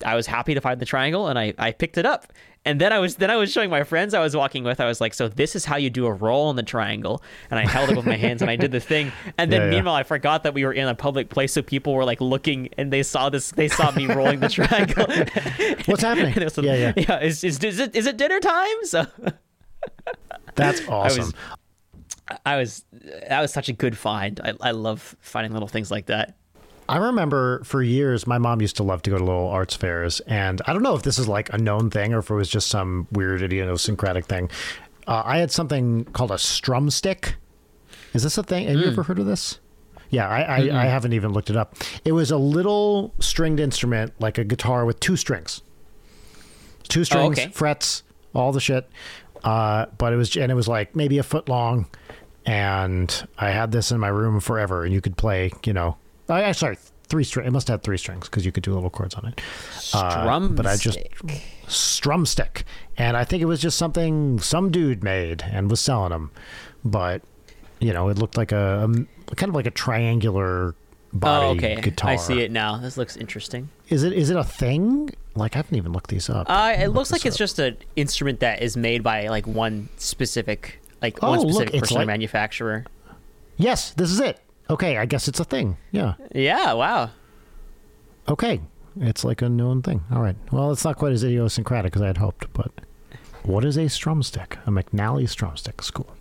I was happy to find the triangle and I, I picked it up. And then I was then I was showing my friends I was walking with. I was like, so this is how you do a roll on the triangle. And I held it with my hands and I did the thing. And then Yeah, yeah. meanwhile I forgot that we were in a public place, so people were like looking and they saw this they saw me rolling the triangle. What's happening? Was- yeah, yeah. yeah. Is, is, is it is it dinner time? So That's awesome. I was that was such a good find. I, I love finding little things like that. I remember for years my mom used to love to go to little arts fairs, and I don't know if this is like a known thing or if it was just some weird idiosyncratic thing. Uh, I had something called a strum stick. Is this a thing? Have you Hmm. ever heard of this? Yeah, I, I, I haven't even looked it up. It was a little stringed instrument, like a guitar with two strings, two strings, okay. frets, all the shit. Uh, but it was, and it was like maybe a foot long, and I had this in my room forever, and you could play, you know, I, I sorry, three string. It must have three strings because you could do little chords on it. Uh, but I just strum stick, and I think it was just something some dude made and was selling them, but you know, it looked like a, um, kind of like a triangular body Oh, okay. guitar. I see it now. This looks interesting. Is it is it a thing? Like I haven't even looked these up. Uh, it Look looks like it's just an instrument that is made by like one specific like Oh, one look, specific it's person like- manufacturer. Yes, this is it. Okay, I guess it's a thing. Yeah. Yeah. Wow. Okay, it's like a known thing. All right. Well, it's not quite as idiosyncratic as I had hoped, but what is a strumstick? A McNally strumstick school.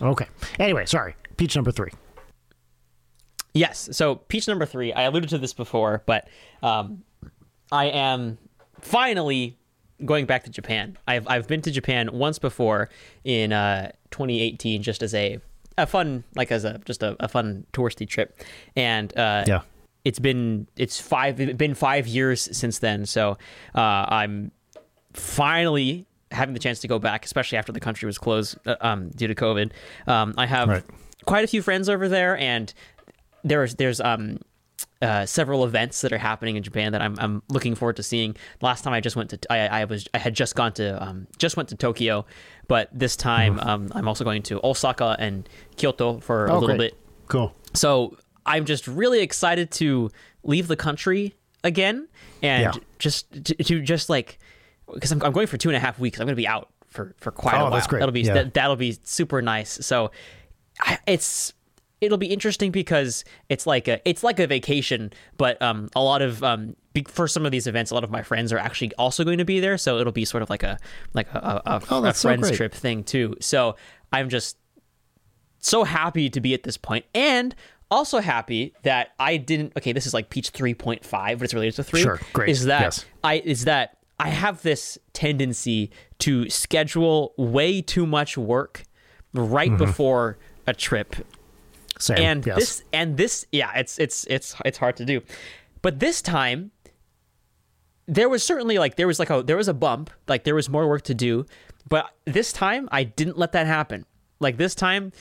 Okay. Anyway, sorry. Peach number three. Yes. So peach number three. I alluded to this before, but um, I am finally going back to Japan. I've I've been to Japan once before in uh, 2018, just as a a fun like as a just a, a fun touristy trip, and uh, Yeah. it's been it's five it's been five years since then. So uh, I'm finally having the chance to go back, especially after the country was closed uh, um, due to COVID. Um, I have Right. quite a few friends over there, and there's there's um uh, several events that are happening in Japan that I'm I'm looking forward to seeing. Last time I just went to I, I was I had just gone to um, just went to Tokyo, but this time um, I'm also going to Osaka and Kyoto for a Oh, little great. bit. Cool. So I'm just really excited to leave the country again and Yeah. just to, to just like because I'm, I'm going for two and a half weeks. I'm going to be out for for quite Oh, a while. that's great. That'll be Yeah. that, that'll be super nice. So I, it's it'll be interesting because it's like a it's like a vacation, but um, a lot of um, for some of these events, a lot of my friends are actually also going to be there, so it'll be sort of like a like a, a, Oh, a that's so friends trip thing too. So I'm just so happy to be at this point, and also happy that I didn't. Okay, this is like Peach 3.5, but it's related to three. Sure, great, Is that yes. I is that I have this tendency to schedule way too much work right Mm-hmm. before a trip Same. and yes. this and this yeah it's it's it's it's hard to do. But this time there was certainly like there was like a there was a bump. Like there was more work to do. But this time i didn't let that happen. Like this time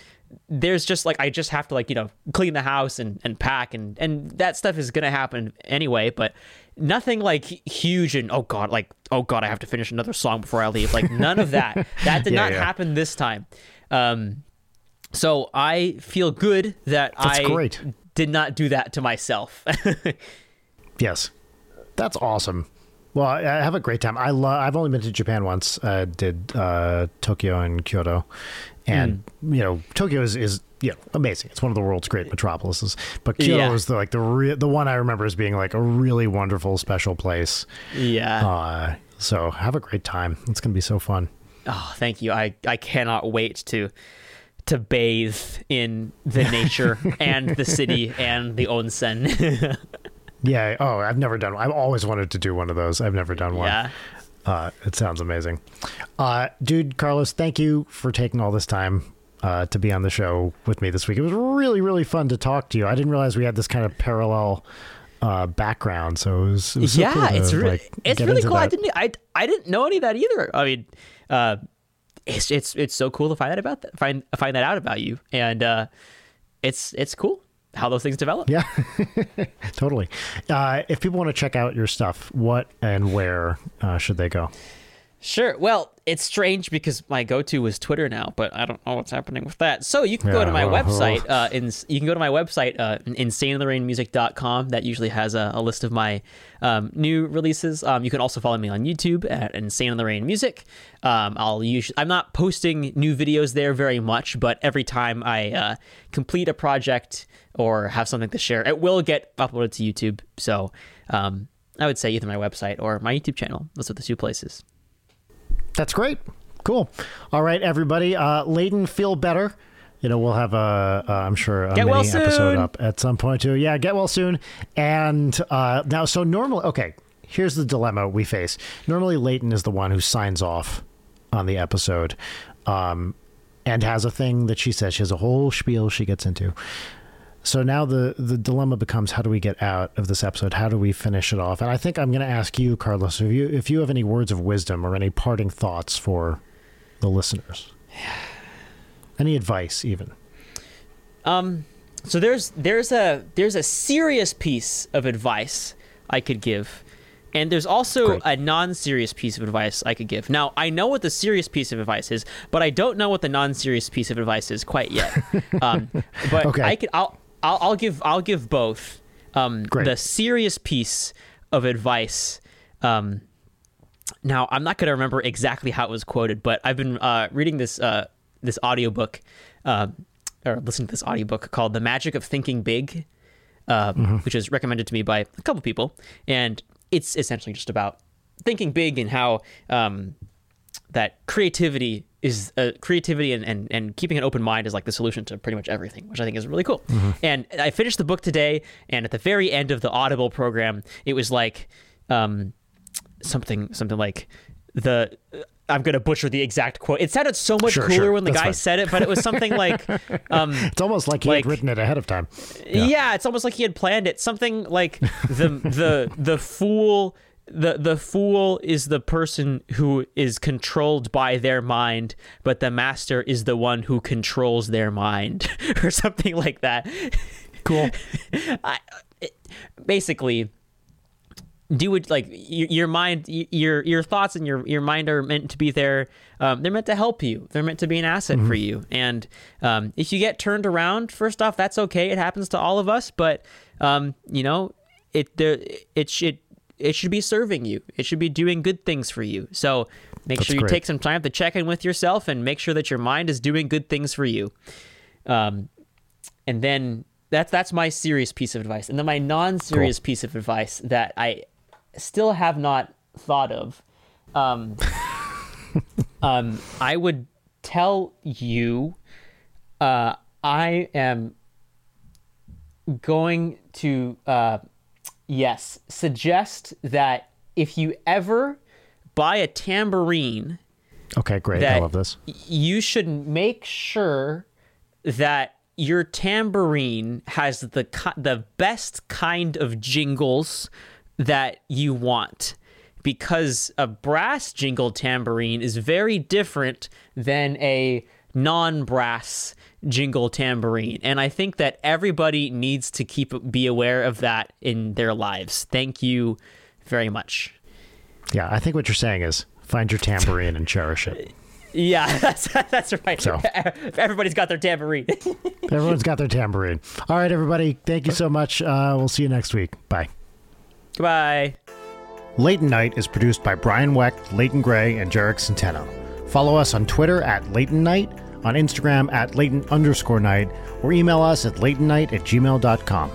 there's just like i just have to like you know clean the house and and pack and and that stuff is gonna happen anyway. But nothing like huge and oh god like oh god i have to finish another song before i leave. Like none of that. That did Yeah, not yeah. happen this time. Um so I feel good that That's I great. did not do that to myself. Yes, that's awesome. Well, I I have a great time. I love. I've only been to Japan once. Uh, did uh, Tokyo and Kyoto, and Hmm. you know Tokyo is is you know amazing. It's one of the world's great metropolises. But Kyoto Yeah. is the like the re- the one I remember as being like a really wonderful special place. yeah. Uh, so have a great time. It's gonna be so fun. oh, thank you. I I cannot wait to to bathe in the nature and the city and the onsen. Yeah. Oh, I've never done. I've always wanted to do one of those. I've never done one. yeah. Uh, it sounds amazing. Uh, dude, Carlos, thank you for taking all this time uh, to be on the show with me this week. It was really, really fun to talk to you. I didn't realize we had this kind of parallel uh, background, so it was, it was so yeah, cool to, it's really like, it's really cool. I didn't I I didn't know any of that either. I mean, uh, it's it's it's so cool to find that about that find find that out about you, and uh, it's it's cool how those things develop. Yeah, totally. Uh, if people want to check out your stuff, what and where uh, should they go? Sure. Well, it's strange because my go-to is Twitter now, but I don't know what's happening with that. So you can go to my well, website. Uh, in, you can go to my website, uh, insaneintherainmusic.com. That usually has a, a list of my um, new releases. Um, you can also follow me on YouTube at Insane in the Rain Music. Um, I'll usually I'm not posting new videos there very much, but every time I uh, complete a project or have something to share, it will get uploaded to YouTube. So um, I would say either my website or my YouTube channel. Those are the two places. That's great. Cool. All right, everybody. Uh, Leighton, feel better. You know, we'll have a, uh, I'm sure, a Get mini well episode up at some point too. Yeah, get well soon. And uh, now, so normally, okay, here's the dilemma we face. Normally, Leighton is the one who signs off on the episode um, and has a thing that she says. She has a whole spiel she gets into. So now the the dilemma becomes how do we get out of this episode? How do we finish it off? And I think I'm going to ask you, Carlos, if you if you have any words of wisdom or any parting thoughts for the listeners, any advice, even. Um, so there's there's a there's a serious piece of advice I could give, and there's also Great. a non-serious piece of advice I could give. Now I know what the serious piece of advice is, but I don't know what the non-serious piece of advice is quite yet. um, but Okay. I could I'll, I'll I'll give I'll give both. Um, Great. the serious piece of advice. Um, now I'm not going to remember exactly how it was quoted, but I've been uh, reading this uh, this audiobook uh, or listening to this audiobook called "The Magic of Thinking Big," uh, which is recommended to me by a couple people, and it's essentially just about thinking big and how um, that creativity is uh, creativity and, and and keeping an open mind is like the solution to pretty much everything, which I think is really cool. And I finished the book today, and at the very end of the Audible program, it was like um, something something like the. I'm gonna butcher the exact quote. It sounded so much Sure, cooler sure. when the That's guy fine. said it, but it was something like, um, It's almost like he Like- had written it ahead of time. yeah. it's almost like he had planned it. Something like the the the fool the the fool is the person who is controlled by their mind, but the master is the one who controls their mind, or something like that. Cool. I, it, basically do it like your, your mind y- your your thoughts and your your mind are meant to be there um, they're meant to help you. They're meant to be an asset for you. And um, if you get turned around first off that's okay. It happens to all of us. But um, you know it there it should it should be serving you it should be doing good things for you so make That's sure you great. take some time to check in with yourself and make sure that your mind is doing good things for you Um, and then that's that's my serious piece of advice. And then my non-serious Cool. piece of advice that I still have not thought of. Um, um, I would tell you, uh, I am going to, uh, yes, suggest that if you ever buy a tambourine, Okay, great. I love this. you should make sure that your tambourine has the the best kind of jingles that you want because a brass jingle tambourine is very different than a non-brass jingle tambourine and i think that everybody needs to keep be aware of that in their lives thank you very much Yeah, I think what you're saying is find your tambourine and cherish it. yeah that's that's right So. everybody's got their tambourine Everyone's got their tambourine. All right, everybody. Thank you so much. Uh, we'll see you next week. Bye. goodbye Leighton Night is produced by Brian Wecht, Leighton Gray, and Jarek Centeno. Follow us on Twitter at Leighton Night, on Instagram at Leighton underscore night, or email us at leightonnight at gmail.com.